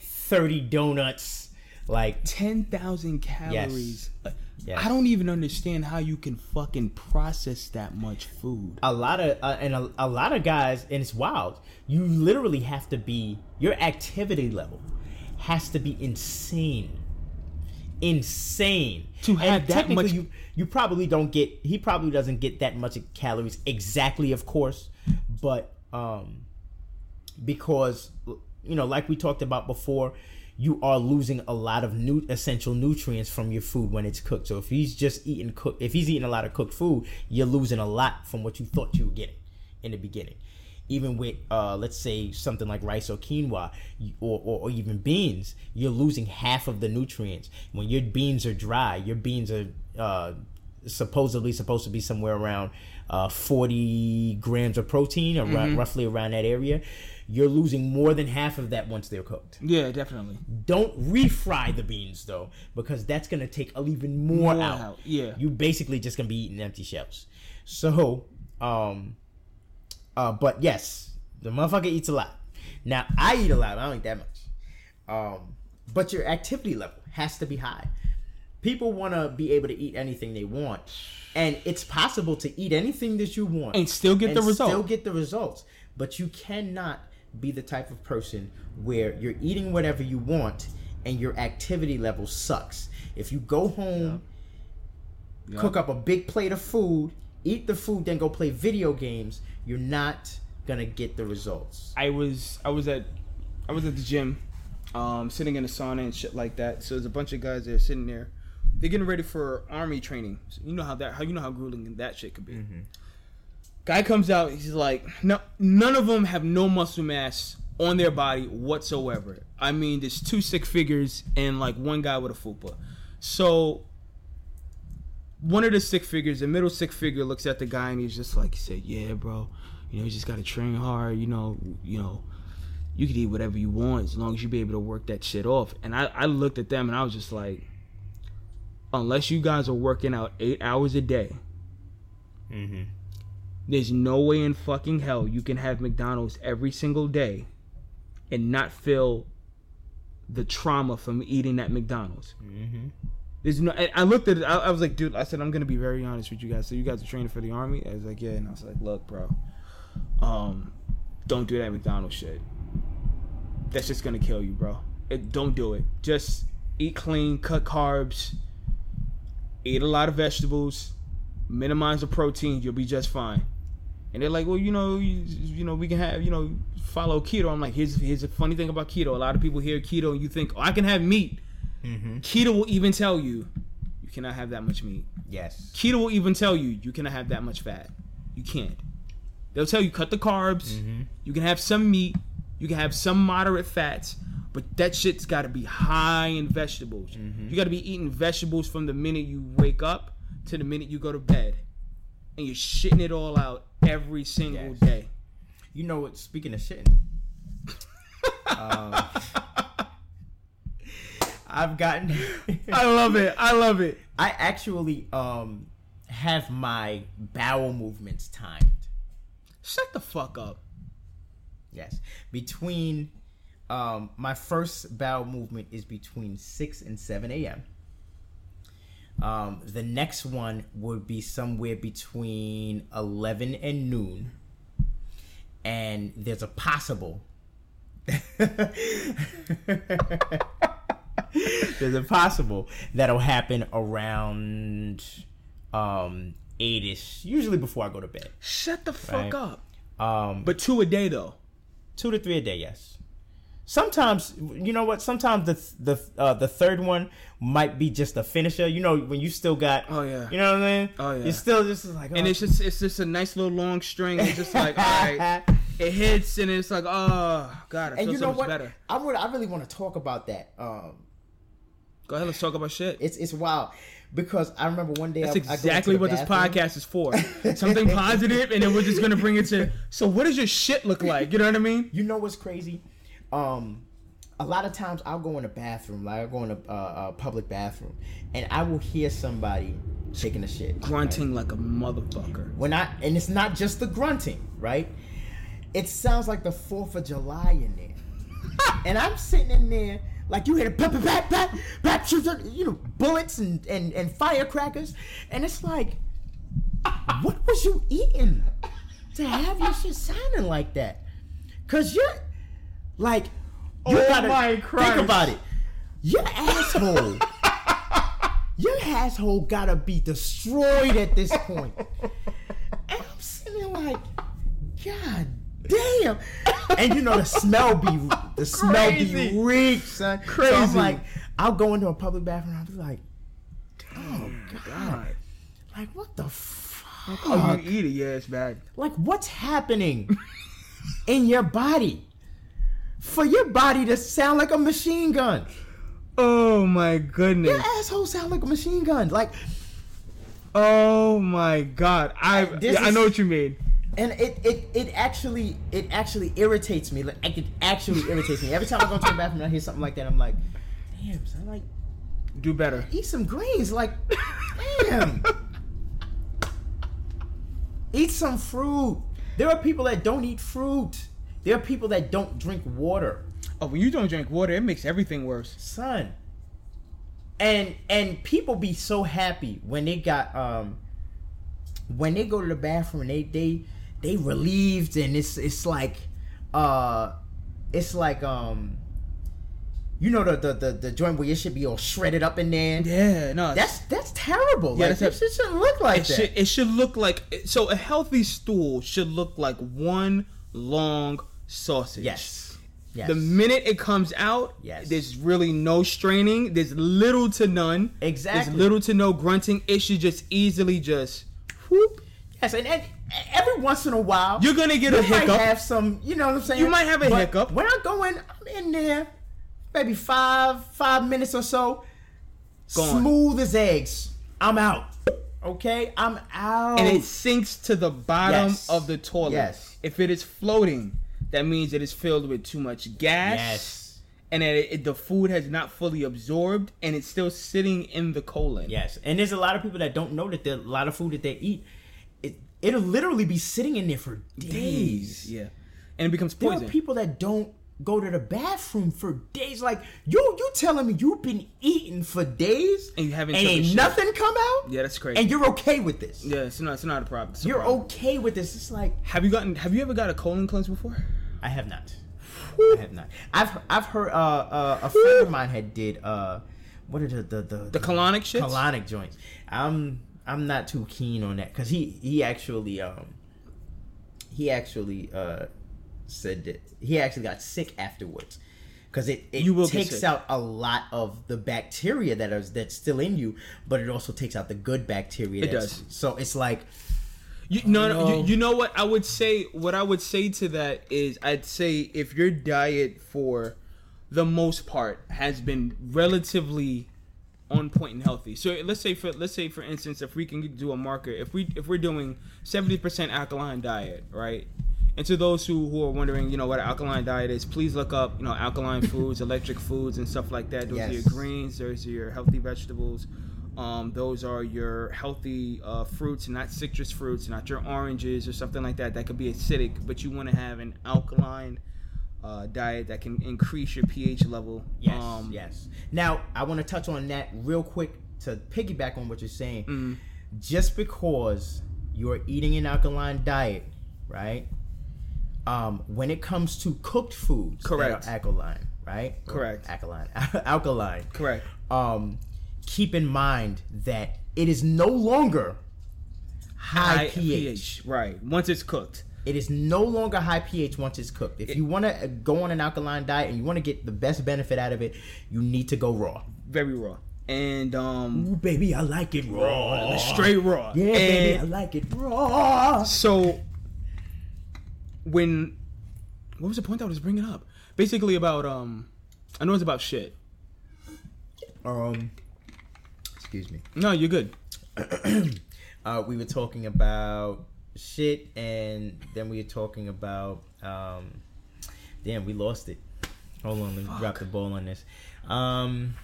thirty donuts. Like 10,000 calories. Yes. I don't even understand how you can fucking process that much food. a lot of uh, and a, a lot of guys and it's wild you literally have to be your activity level has to be insane insane. To have that much- you you probably don't get he probably doesn't get that much calories exactly of course but um because you know like we talked about before you are losing a lot of new essential nutrients from your food when it's cooked. So if he's just eating cook if he's eating a lot of cooked food you're losing a lot from what you thought you were getting in the beginning even with uh, let's say something like rice or quinoa or, or, or even beans you're losing half of the nutrients when your beans are dry your beans are uh, supposedly supposed to be somewhere around uh, 40 grams of protein or ru- roughly around that area you're losing more than half of that once they're cooked Yeah, definitely. don't refry the beans though because that's gonna take even more, More out. out, yeah. you basically just gonna be eating empty shells so um uh but yes the motherfucker eats a lot. Now i eat a lot i don't eat that much. Um but your activity level has to be high. People want to be able to eat anything they want and it's possible to eat anything that you want And still get the result. still get the results but you cannot be the type of person where you're eating whatever you want and your activity level sucks. If you go home cook up a big plate of food eat the food then go play video games you're not gonna get the results I was I was at I was at the gym, um, sitting in a sauna and shit like that. So there's a bunch of guys there sitting there. They're getting ready for army training. So you know how that how you know how grueling that shit could be. Guy comes out. He's like, no, none of them have no muscle mass on their body whatsoever. I mean, there's two sick figures and like one guy with a fupa. So one of the six figures, the middle six figure, looks at the guy and he's just like, he said, "Yeah, bro, you know, you just gotta train hard. You know, you know, you could eat whatever you want as long as you be able to work that shit off." And I, I looked at them and I was just like, unless you guys are working out eight hours a day, Mm-hmm. there's no way in fucking hell you can have McDonald's every single day and not feel the trauma from eating at McDonald's. Mm-hmm. There's no. I, looked at it. I, I was like, dude. I said, I'm gonna be very honest with you guys. So you guys are training for the army? I was like, yeah. And I was like, look, bro, um, don't do that McDonald's shit. That's just gonna kill you, bro. It, don't do it. Just eat clean, cut carbs, eat a lot of vegetables, minimize the protein. You'll be just fine. And they're like, well, you know, you, you know, we can have, you know, follow keto. I'm like, here's here's a funny thing about keto. A lot of people hear keto and you think, oh, I can have meat. Mm-hmm. Keto will even tell you you cannot have that much meat. Yes. Keto will even tell you you cannot have that much fat. You can't. They'll tell you cut the carbs. Mm-hmm. You can have some meat. You can have some moderate fats, but that shit's got to be high in vegetables. Mm-hmm. You got to be eating vegetables from the minute you wake up to the minute you go to bed, and you're shitting it all out every single Yes. day. You know what? Speaking of shitting, (laughs) um, I've gotten. (laughs) I love it. I love it. I actually um have my bowel movements timed. Shut the fuck up. Yes, between um my first bowel movement is between six and seven a.m. Um, the next one would be somewhere between eleven and noon, and there's a possible. (laughs) (laughs) (laughs) there's a possible that'll happen around um eight-ish, usually before I go to bed. Shut the fuck Right. up. Um, But two a day though. two to three a day yes sometimes you know what sometimes the the uh, the third one might be just a finisher you know when you still got Oh, yeah. you know what i mean Oh, yeah. it's still just like and oh. it's just it's just a nice little long string. It's just like all right, (laughs) it hits and it's like oh god, I feel and you know what better. i would i really want to talk about that um Go ahead, let's talk about shit. it's it's wild because i remember one day That's I, I exactly the what this podcast is for. (laughs) Something positive, and then we're just gonna bring it to. So, what does your shit look like? You know what I mean? you know what's crazy um a lot of times i'll go in a bathroom like i'll go in a, uh, a public bathroom and i will hear somebody taking a shit right? Grunting like a motherfucker. when I and it's not just the grunting, right? It sounds like the Fourth of July in there, (laughs) and I'm sitting in there like you hear the pap pap pap pap you know, bullets and and and firecrackers, and it's like, what was you eating to have your shit sounding like that? Cause you're like, you Oh gotta my think about it. Your asshole. Your asshole gotta be destroyed at this point. And I'm sitting there like, God damn. And you know the smell be the smell Crazy. be reek, son. So I'm like, I'll go into a public bathroom I'll be like, oh God. Like what the fuck? Oh, you eat it? Yeah, it's bad. Like what's happening in your body? For your body to sound like a machine gun. Oh my goodness. Your asshole sound like a machine gun. Like Oh my god. I This yeah, I is- know what you mean. And it, it it actually it actually irritates me. Like it actually irritates me. Every time I go to the bathroom and I hear something like that, I'm like, damn, son, like Do better. eat some greens. Like, damn. eat some fruit. There are people that don't eat fruit. There are people that don't drink water. Oh, when you don't drink water, it makes everything worse. son and and people be so happy when they got um when they go to the bathroom and they they they relieved and it's it's like uh it's like um you know the the the, the joint where it should be all shredded up in there Yeah, no. that's that's terrible Yeah, like that's that a- shouldn't look like it that should, it should look like so a healthy stool should look like one long sausage. yes yes The minute it comes out, Yes. there's really no straining. There's little to none. Exactly. There's little to no grunting. It should just easily just whoop. Yes, and, and every once in a while, You're gonna get you a might hiccup. have some, you know what I'm saying? You might have a But hiccup. When I go in, I'm in there, maybe five, five minutes or so, Gone. smooth as eggs. I'm out. Okay, I'm out. and it sinks to the bottom Yes. of the toilet. Yes. If it is floating, that means it is filled with too much gas. yes, And that it, it- the food has not fully absorbed, and it's still sitting in the colon. yes. And there's a lot of people that don't know that the, a lot of food that they eat, it, it'll literally be sitting in there for days. Yeah. And it becomes There are people that don't go to the bathroom for days. Like you, you telling me you've been eating for days And you haven't and ain't nothing come out. yeah, that's crazy. and you're okay with this. yeah, it's not. It's not a problem. A You're problem. okay with this. It's like Have you gotten? Have you ever got a colon cleanse before? I have not. I have not. I've I've heard uh, uh, a friend of mine had did uh what are the the the, The colonic shits? colonic joints. I'm I'm not too keen on that because he he actually um he actually uh said that he actually got sick afterwards because it, it takes out a lot of the bacteria that is that's still in you, but it also takes out the good bacteria. It does. So it's like You, no, no. No. You, you know what I would say? What I would say to that is, I'd say if your diet, for the most part, has been relatively on point and healthy. So let's say for let's say for instance, if we can do a marker, if we if we're doing seventy percent alkaline diet, right? And to those who, who are wondering, you know what an alkaline diet is, please look up, you know, alkaline (laughs) foods, electric foods, and stuff like that. Those are your greens, those are your healthy vegetables. Um, those are your healthy uh, fruits, not citrus fruits, not your oranges or something like that. That could be acidic, but you want to have an alkaline uh, diet that can increase your pH level. Yes, Um, yes. Now, I want to touch on that real quick to piggyback on what you're saying. Mm-hmm. Just because you're eating an alkaline diet, right? Um, when it comes to cooked foods Correct. that are alkaline, right? Or Correct. Alkaline, (laughs) alkaline. Correct. Um, keep in mind that it is no longer high, pH. Right. Once it's cooked. It is no longer high pH once it's cooked. If you want to go on an alkaline diet and you want to get the best benefit out of it, you need to go raw. Very raw. And um Ooh, baby, I like it raw. straight raw. Yeah, baby, I like it raw. so when what was the point I was bringing up? Basically about um I know it's about shit. Um, excuse me. No, you're good. (clears throat) Uh, we were talking about shit, and then we were talking about um, damn, we lost it. Hold on, let me drop the ball on this. Um,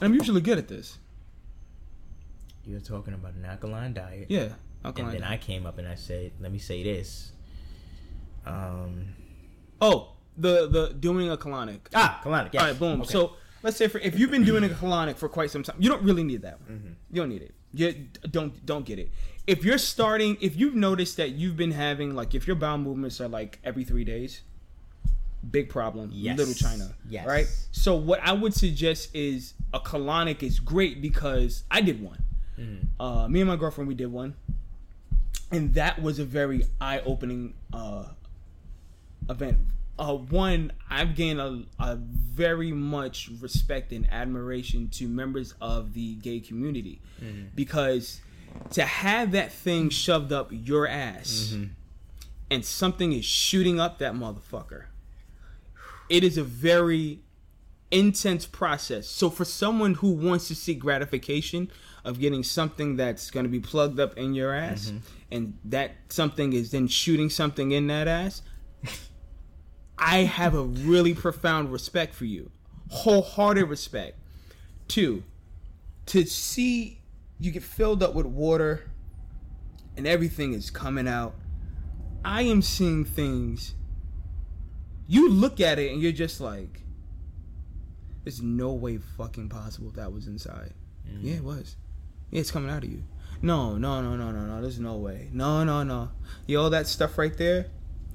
I'm usually good at this. you were talking about an alkaline diet. Yeah. and Alkaline. then I came up and I said, "Let me say this." Um, oh, the the doing a colonic. ah, colonic. Yes. All right, boom. Okay. So let's say for if you've been doing a colonic for quite some time, you don't really need that one. Mm-hmm. You don't need it. You don't don't get it. If you're starting, if you've noticed that you've been having like if your bowel movements are like every three days, big problem. Yes. Little China. Yes. Right. So what I would suggest is a colonic is great because I did one. Mm-hmm. Uh, me and my girlfriend we did one, and that was a very eye opening uh, event. Uh, one, I've gained a, a very much respect and admiration to members of the gay community because to have that thing shoved up your ass mm-hmm. and something is shooting up that motherfucker, it is a very intense process. So for someone who wants to seek gratification of getting something that's going to be plugged up in your ass mm-hmm. and that something is then shooting something in that ass, I have a really profound respect for you. Wholehearted respect. Two, to see you get filled up with water and everything is coming out. I am seeing things. You look at it and you're just like, there's no way fucking possible that was inside. Mm. Yeah, it was. Yeah, it's coming out of you. No, no, no, no, no, no. There's no way. No, no, no. Yeah, all that stuff right there.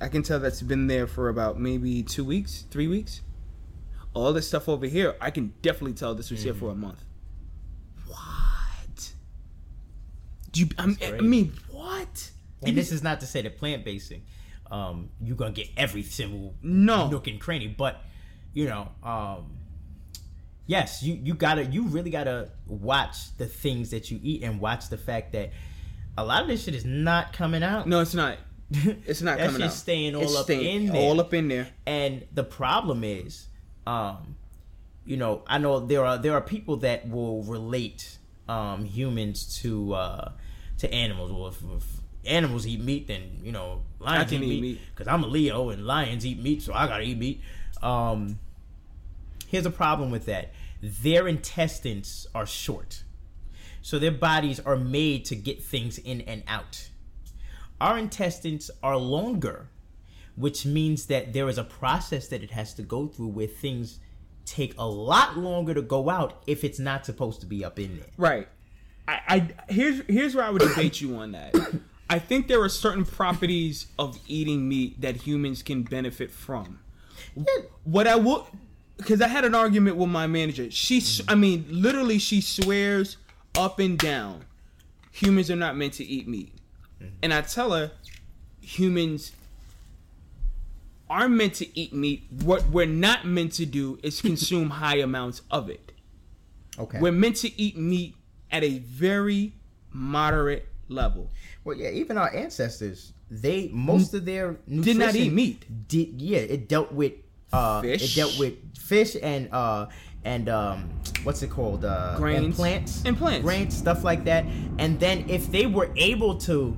I can tell that's been there for about maybe two weeks, three weeks. All this stuff over here, I can definitely tell this was here for a mm. month. What? Do you? I'm, I mean, what? and this is not to say that plant basing, um, you're gonna get every single No. nook and cranny, but you know, um, yes, you you gotta, you really gotta watch the things that you eat and watch the fact that a lot of this shit is not coming out. No, it's not. (laughs) It's not coming out. staying all It's up staying in there. all up in there. And the problem is, um, you know, I know there are there are people that will relate um, humans to uh, to animals. Well, if, if animals eat meat, then you know lions eat, eat meat meat. because I'm a Leo and lions eat meat, so I gotta eat meat. Um, here's a problem with that: their intestines are short, so their bodies are made to get things in and out. Our intestines are longer which means that there is a process that it has to go through where things take a lot longer to go out if it's not supposed to be up in there. Right. I, I here's here's where I would debate you on that. I think there are certain properties of eating meat that humans can benefit from. What I will, because I had an argument with my manager. She, I mean, literally, she swears up and down, humans are not meant to eat meat, and I tell her, humans are meant to eat meat. What we're not meant to do is consume high amounts of it. Okay. We're meant to eat meat at a very moderate level. well, yeah, even our ancestors, they most of their Did not eat meat. Did yeah, it dealt with uh, Fish. It dealt with fish and uh and um what's it called uh and plants And plants. grains stuff like that. And then if they were able to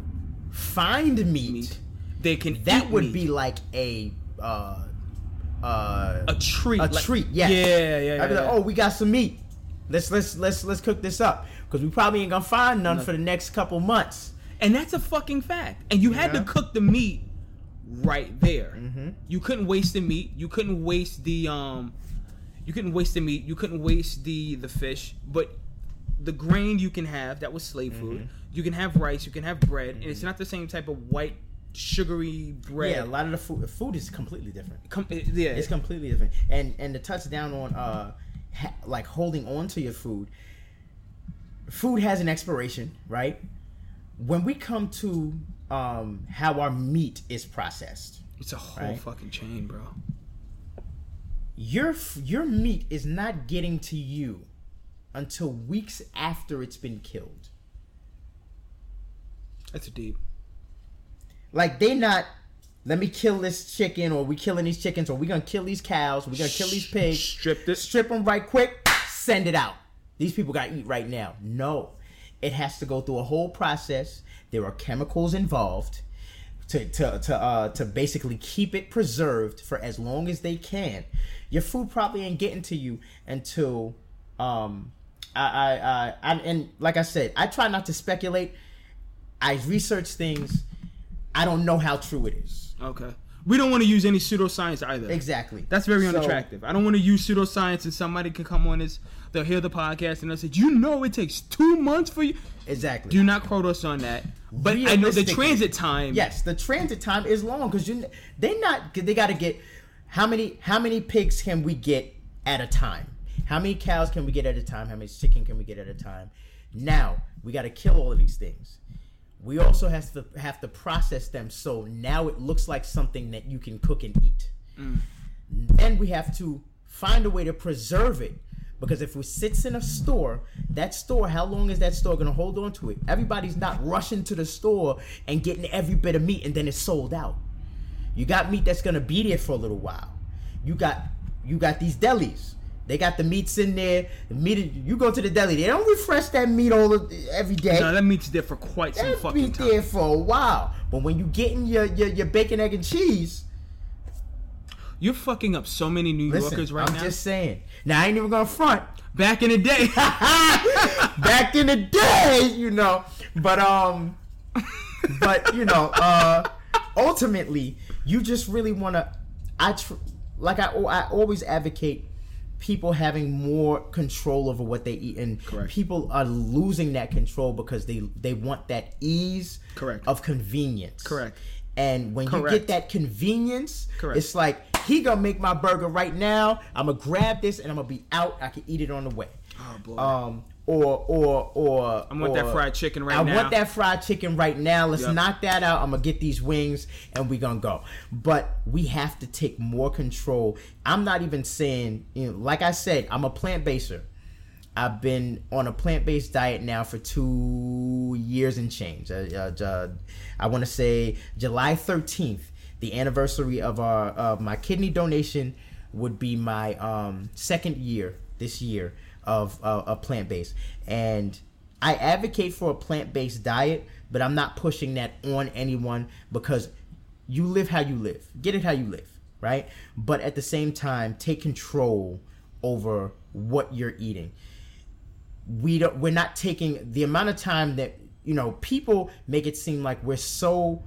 find meat, Meat. They can that would meat. be like a uh uh a treat. a like- treat. Yes. Yeah, yeah, yeah. I'd be like, yeah. oh, we got some meat. Let's let's let's let's cook this up because we probably ain't gonna find none for the next couple months. and that's a fucking fact. And you had Yeah. to cook the meat right there. Mm-hmm. You couldn't waste the meat. You couldn't waste the um. You couldn't waste the meat. You couldn't waste the the fish. But the grain you can have that was slave Mm-hmm. food. You can have rice. You can have bread, and it's not the same type of white sugary bread. Yeah, a lot of the food food is completely different. Com- yeah, It's completely different. And and to touch down on uh ha- like holding on to your food. Food has an expiration, right? When we come to um how our meat is processed, it's a whole Right. fucking chain, bro. your your meat is not getting to you until weeks after it's been killed. That's a deep. Like they not let me kill this chicken or we killing these chickens or we gonna kill these cows, we gonna kill these pigs, Strip this. strip them right quick, send it out. These people gotta eat right now. No, it has to go through a whole process. There are chemicals involved to to to uh to basically keep it preserved for as long as they can. Your food probably ain't getting to you until um I I I, I and like I said, I try not to speculate. I research things. I don't know how true it is. Okay. We don't want to use any pseudoscience either. Exactly. That's very So- unattractive. I don't want to use pseudoscience and somebody can come on this, they'll hear the podcast and they'll say, Do you know it takes two months for you? Exactly. Do not quote us on that. But I know the transit time. Yes, the transit time is long because you they not they got to get how many how many pigs can we get at a time? How many cows can we get at a time? How many chicken can we get at a time? Now we got to kill all of these things. We also have to have to process them so now it looks like something that you can cook and eat. Mm. Then we have to find a way to preserve it because if it sits in a store, that store, how long is that store going to hold on to it? Everybody's not rushing to the store and getting every bit of meat and then it's sold out. You got meat that's going to be there for a little while. You got you got these delis. They got the meats in there. The meat you go to the deli, they don't refresh that meat all of, every day. No, that meat's there for quite some fucking time. That fucking meat time. there for a while. But when you getting your, your your bacon, egg, and cheese, You're fucking up so many New listen, Yorkers right now. I'm just saying. Now I ain't even gonna front. Back in the day. (laughs) Back in the day, you know. But um, but you know, uh, ultimately, you just really wanna. I tr- like I I always advocate people having more control over what they eat and Correct. people are losing that control because they they want that ease Correct. of convenience Correct. and when you get that convenience Correct. it's like he gonna make my burger right now i'm gonna grab this and i'm gonna be out i can eat it on the way Oh, boy. um or or or I want that fried chicken right I now. I want that fried chicken right now. Let's Yep. knock that out. I'm gonna get these wings and we gonna go. But we have to take more control. I'm not even saying, you know, like I said, I'm a plant baser. I've been on a plant based diet now for two years and change. Uh, uh, I want to say July 13th, the anniversary of our of my kidney donation would be my um, second year this year of uh, a plant based, and I advocate for a plant based diet, but I'm not pushing that on anyone because you live how you live, get it how you live, right? But at the same time, take control over what you're eating. We don't we're not taking the amount of time that you know people make it seem like we're so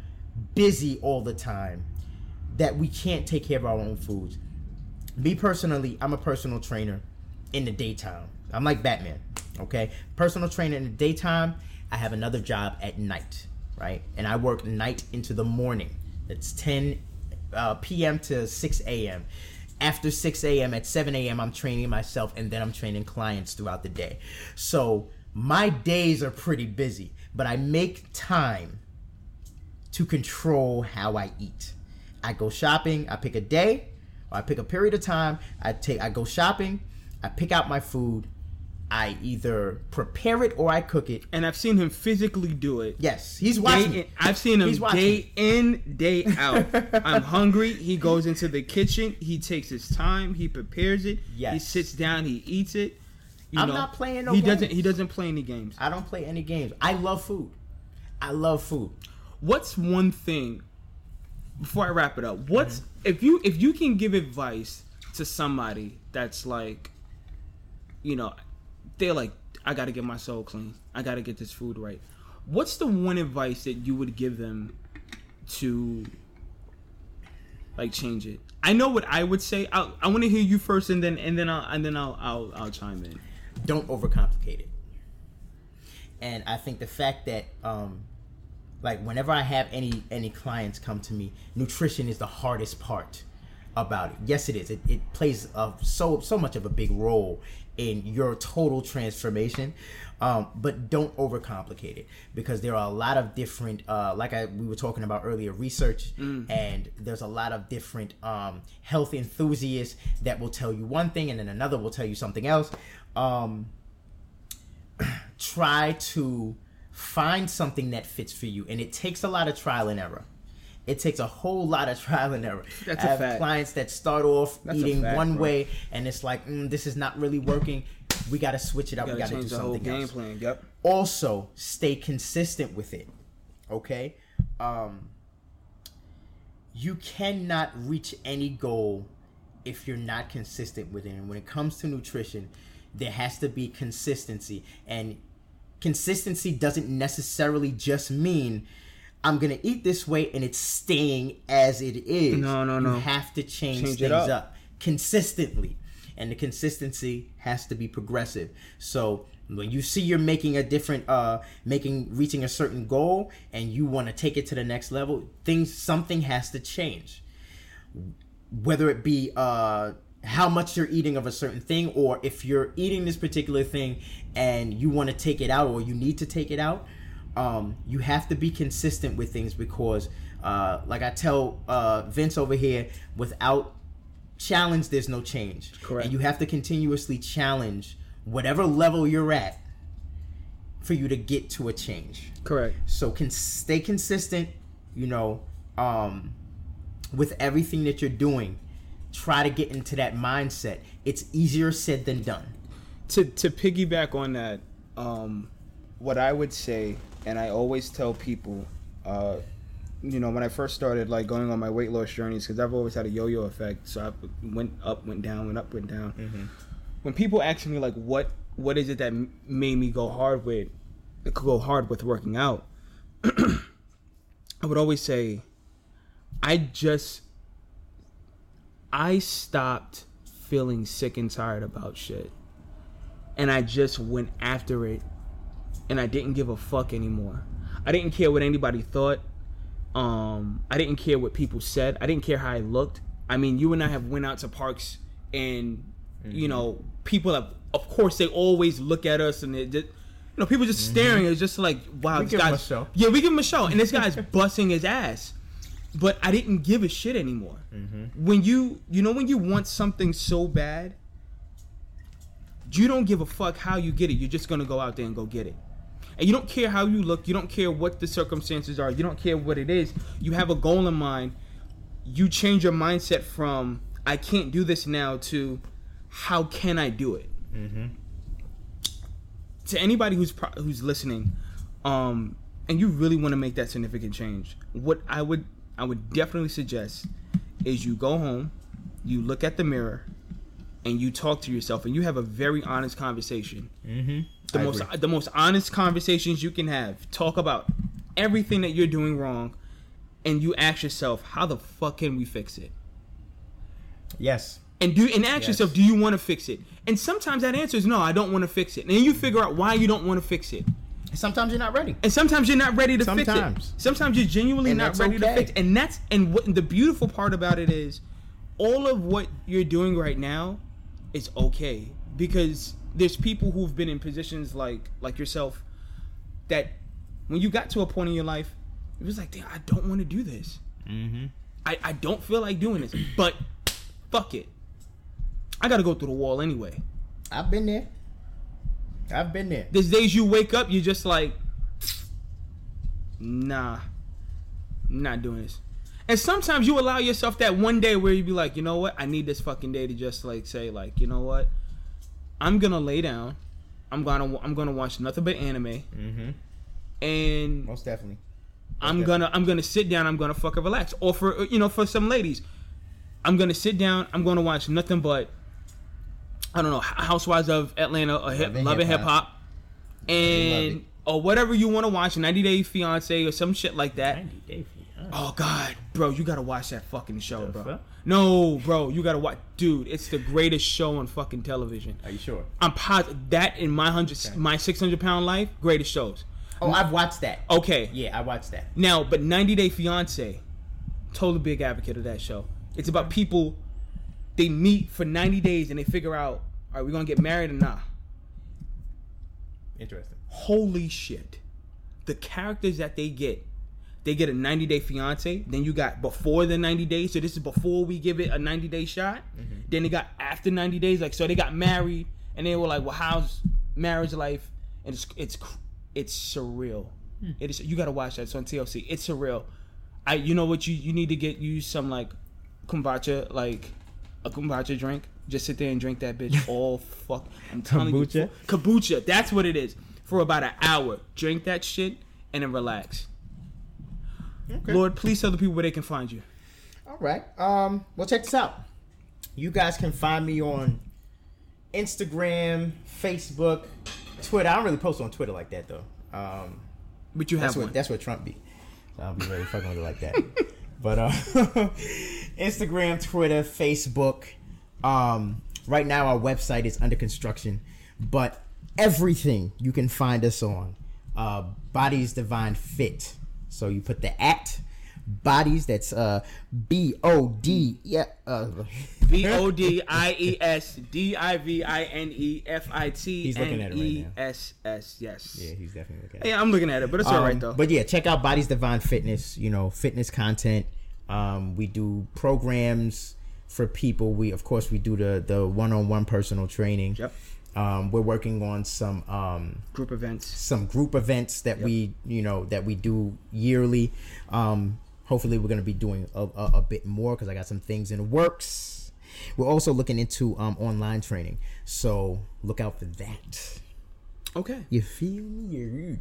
busy all the time that we can't take care of our own foods. Me personally i'm a personal trainer in the daytime i'm like batman okay personal trainer in the daytime i have another job at night right and i work night into the morning it's 10 uh, p.m to 6 a.m after 6 a.m. at 7 a.m. I'm training myself and then I'm training clients throughout the day. So my days are pretty busy, but I make time to control how I eat. I go shopping, I pick a day, or I pick a period of time, I take I go shopping, I pick out my food, I either prepare it or I cook it. And I've seen him physically do it. Yes, he's watching. Day in, I've seen him day in, day (laughs) out. I'm hungry. He goes into the kitchen. He takes his time. He prepares it. He sits down. He eats it. You I'm know, not playing no He doesn't. He doesn't play any games. I don't play any games. I love food. I love food. What's one thing? Before I wrap it up, what's Mm-hmm. if you if you can give advice to somebody that's like, you know, they're like, I got to get my soul clean. I got to get this food right. What's the one advice that you would give them to like change it? I know what I would say. I, I want to hear you first, and then and then I'll and then I'll I'll, I'll chime in. don't overcomplicate it. And I think the fact that um like whenever I have any any clients come to me, nutrition is the hardest part about it. Yes, it is. It, it plays a, so so much of a big role in your total transformation. Um, but don't overcomplicate it because there are a lot of different, uh, like I we were talking about earlier, research, and there's a lot of different um, health enthusiasts that will tell you one thing and then another will tell you something else. Um, (clears throat) try to find something that fits for you and it takes a lot of trial and error it takes a whole lot of trial and error That's I a have fact. clients that start off That's eating fact, one bro. way and it's like mm, this is not really working we got to switch it up we Gotta got to do change the whole something game else plan. Yep. also stay consistent with it okay um you cannot reach any goal if you're not consistent with it and when it comes to nutrition there has to be consistency and consistency doesn't necessarily just mean I'm gonna eat this way and it's staying as it is. No, no, you no. You have to change, Change things up. up consistently and the consistency has to be progressive so when you see you're making a different uh making reaching a certain goal and you want to take it to the next level things something has to change whether it be uh how much you're eating of a certain thing or if you're eating this particular thing and you want to take it out or you need to take it out um you have to be consistent with things because uh like i tell uh vince over here without challenge there's no change. Correct. and you have to continuously challenge whatever level you're at for you to get to a change. Correct. so can stay consistent you know um with everything that you're doing. Try to get into that mindset. It's easier said than done. To to piggyback on that, um, what I would say, and I always tell people, uh, you know, when I first started like going on my weight loss journeys, because I've always had a yo-yo effect, so I went up, went down, went up, went down. When people ask me like, what what is it that made me go hard with, it could go hard with working out, (clears throat) I would always say, I just, I stopped feeling sick and tired about shit. And I just went after it and I didn't give a fuck anymore. I didn't care what anybody thought. Um, I didn't care what people said. I didn't care how I looked. I mean, you and I have went out to parks and you mm-hmm. know, people have of course they always look at us and they just you know, people just mm-hmm. staring. It's just like, wow, We this give 'em a guy's yeah, we give him a show, and this (laughs) guy's busting his ass. But I didn't give a shit anymore. Mm-hmm. When you, you know, when you want something so bad, you don't give a fuck how you get it. You're just gonna go out there and go get it. And you don't care how you look. You don't care what the circumstances are. You don't care what it is. You have a goal in mind. You change your mindset from I can't do this now to how can I do it. To anybody who's pro- who's listening, um, and you really want to make that significant change, what I would I would definitely suggest is you go home, you look at the mirror, and you talk to yourself, and you have a very honest conversation. Mm-hmm. The I most agree. the most honest conversations you can have. Talk about everything that you're doing wrong, and you ask yourself, how the fuck can we fix it? Yes. and do and ask Yes. yourself, do you want to fix it? And sometimes that answer is no, I don't want to fix it. And then you figure out why you don't want to fix it. And sometimes you're not ready. And sometimes you're not ready to fix Sometimes. it. Sometimes you're genuinely And not ready to okay. fix. And that's and what the beautiful part about it is, all of what you're doing right now is okay because there's people who've been in positions like like yourself that when you got to a point in your life, it was like, damn, I don't want to do this. Mm-hmm. I, I don't feel like doing this, but fuck it. I gotta go through the wall anyway. I've been there. I've been there. There's days you wake up, you're just like, nah, I'm not doing this. And sometimes you allow yourself that one day where you be like, you know what? I need this fucking day to just like say like, you know what? I'm gonna lay down. I'm gonna I'm gonna watch nothing but anime, Mm-hmm. and Most definitely. I'm Okay. gonna I'm gonna sit down. I'm gonna fucking relax. Or for you know for some ladies, I'm gonna sit down. I'm gonna watch nothing but I don't know Housewives of Atlanta or hip, Love and Hip Hip-Hop. And or whatever you want to watch. 90 Day Fiance or some shit like that. Oh God, bro, you gotta watch that fucking show, bro. No, bro, you gotta watch, dude. It's the greatest show on fucking television. Are you sure? I'm positive that in my hundred, Okay. my 600 pound life, greatest shows. Oh, I've watched that. Okay, Yeah, I watched that. now, but 90 Day Fiance, totally big advocate of that show. It's about people they meet for 90 days and they figure out, are we gonna get married or not? Interesting. Holy shit. The characters that they get, they get a 90 day fiance, then you got before the 90 days, so this is before we give it a 90 day shot. Mm-hmm. Then they got after 90 days, like so they got married and they were like, Well, how's marriage life? And it's it's it's surreal. Hmm. It is you gotta watch that, it's on TLC. It's surreal. I you know what you you need to get you some like kombucha, like a kombucha drink. Just sit there and drink that bitch (laughs) all fuck. I'm telling you, Kombucha? for- kombucha. That's what it is. For about an hour, drink that shit and then relax. Lord, please tell the people where they can find you. All right. Um. Well, check this out. You guys can find me on Instagram, Facebook, Twitter. I don't really post on Twitter like that though. Um. But you have That's what one. that's what Trump be. So I don't be really fucking with it like that. (laughs) but uh, (laughs) Instagram, Twitter, Facebook. Um, right now our website is under construction, but everything you can find us on. Uh, Bodies Divine Fit. So you put the at bodies. That's uh B O D yeah. Uh, (laughs) B O D I E S D I V I N E F I T He's looking at it right E now. S S. Yes. yeah, he's definitely okay. Yeah, I'm looking at it, but it's all right Um, though. But yeah, check out Bodies Divine Fitness. You know, fitness content. Um, we do programs for people. We of course we do the the one on one personal training. Yep. Um, we're working on some um, Group events. some group events that we you know that we do yearly. Um, hopefully, we're gonna be doing a, a, a bit more because I got some things in the works. We're also looking into um, online training, so look out for that. Okay. You feel me?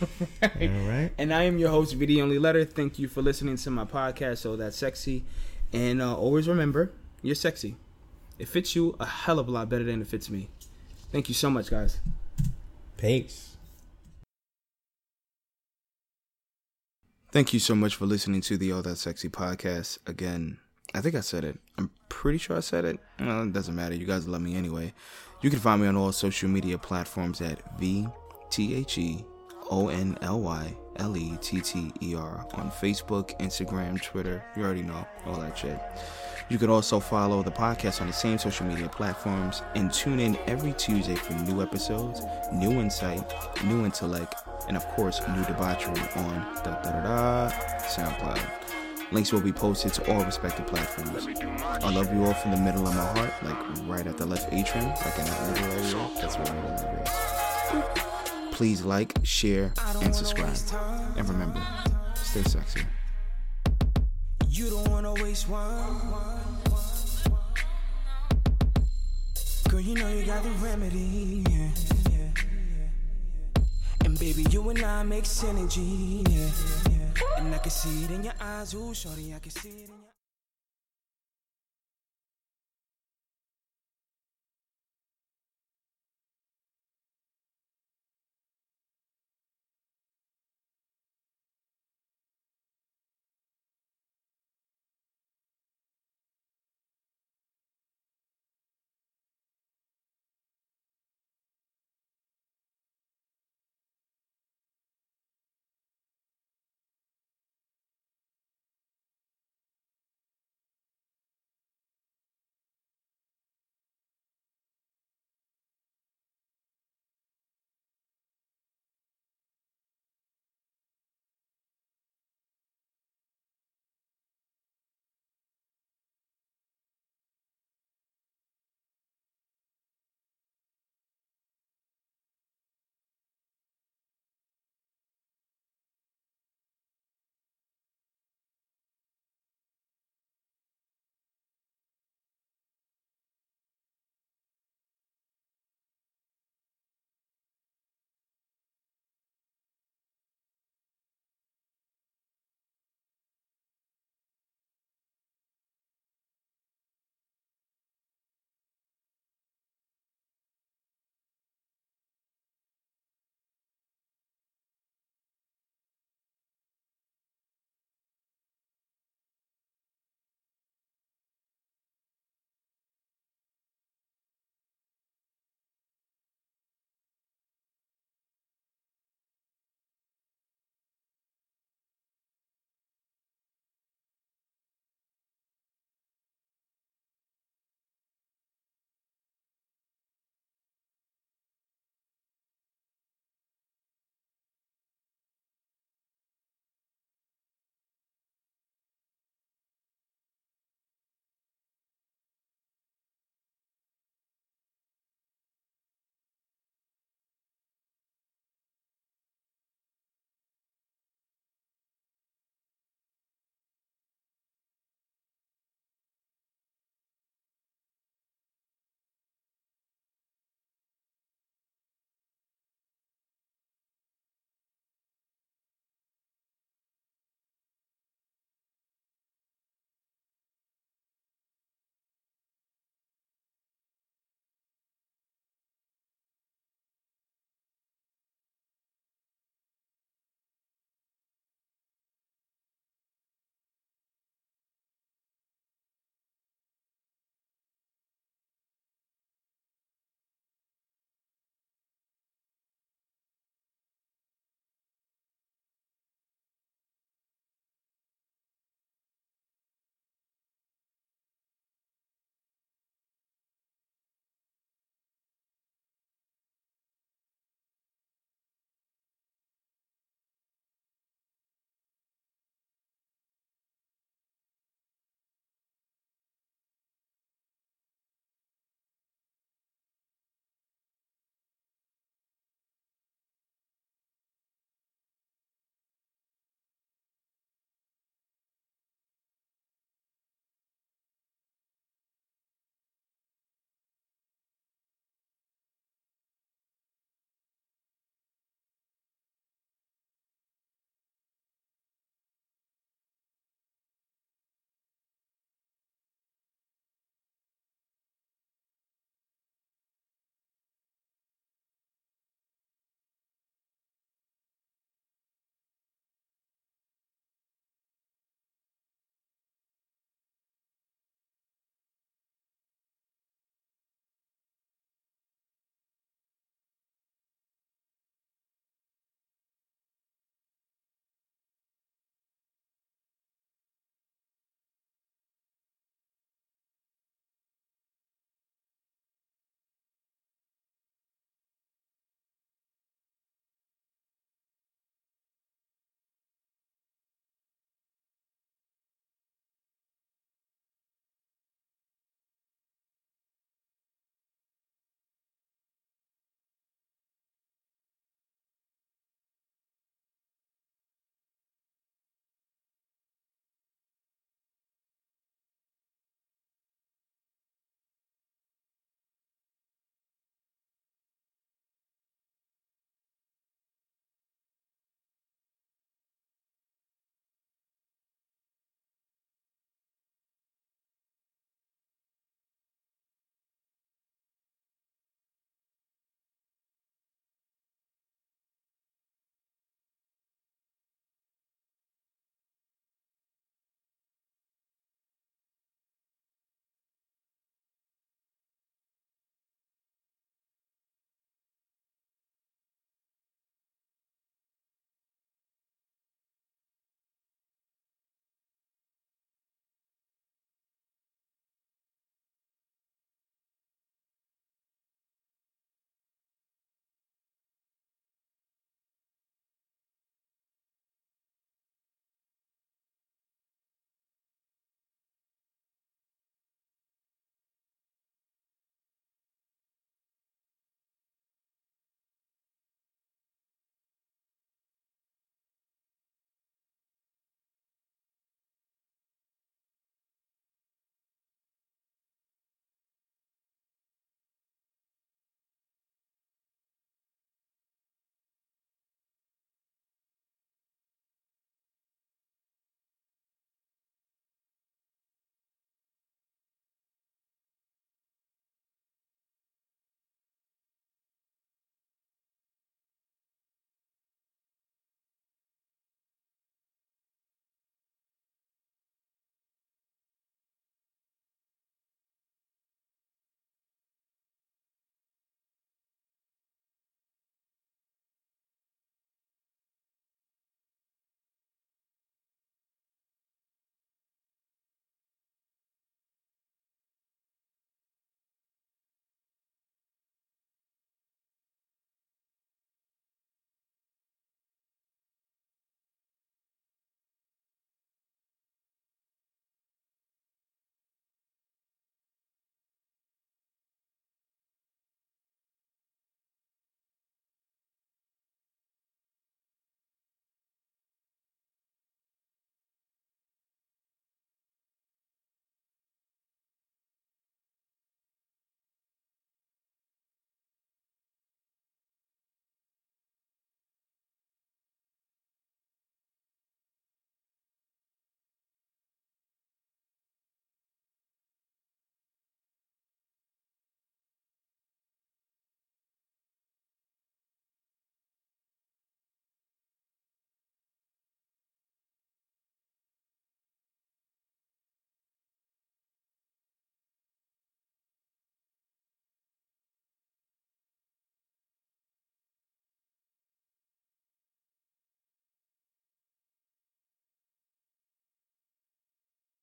(laughs) All right. And I am your host, V the Only Letter. Thank you for listening to my podcast, So That's Sexy. And uh, always remember, you're sexy. It fits you a hell of a lot better than it fits me. Thank you so much, guys. Peace. Thank you so much for listening to the All That Sexy podcast. Again, I think I said it. I'm pretty sure I said it. Well, it doesn't matter. You guys love me anyway. You can find me on all social media platforms at V T H E O N L Y L E T T E R on Facebook, Instagram, Twitter. You already know all that shit. You can also follow the podcast on the same social media platforms and tune in every Tuesday for new episodes, new insight, new intellect, and of course, new debauchery on da da da da SoundCloud. Links will be posted to all respective platforms. I love you all from the middle of my heart, like right at the left atrium, like in that middle area. That's where I live. Please like, share, and subscribe. And remember, stay sexy. You don't wanna waste one. Girl, you know you got the remedy. Yeah. And baby, you and I make synergy. Yeah. And I can see it in your eyes, ooh, shorty, I can see it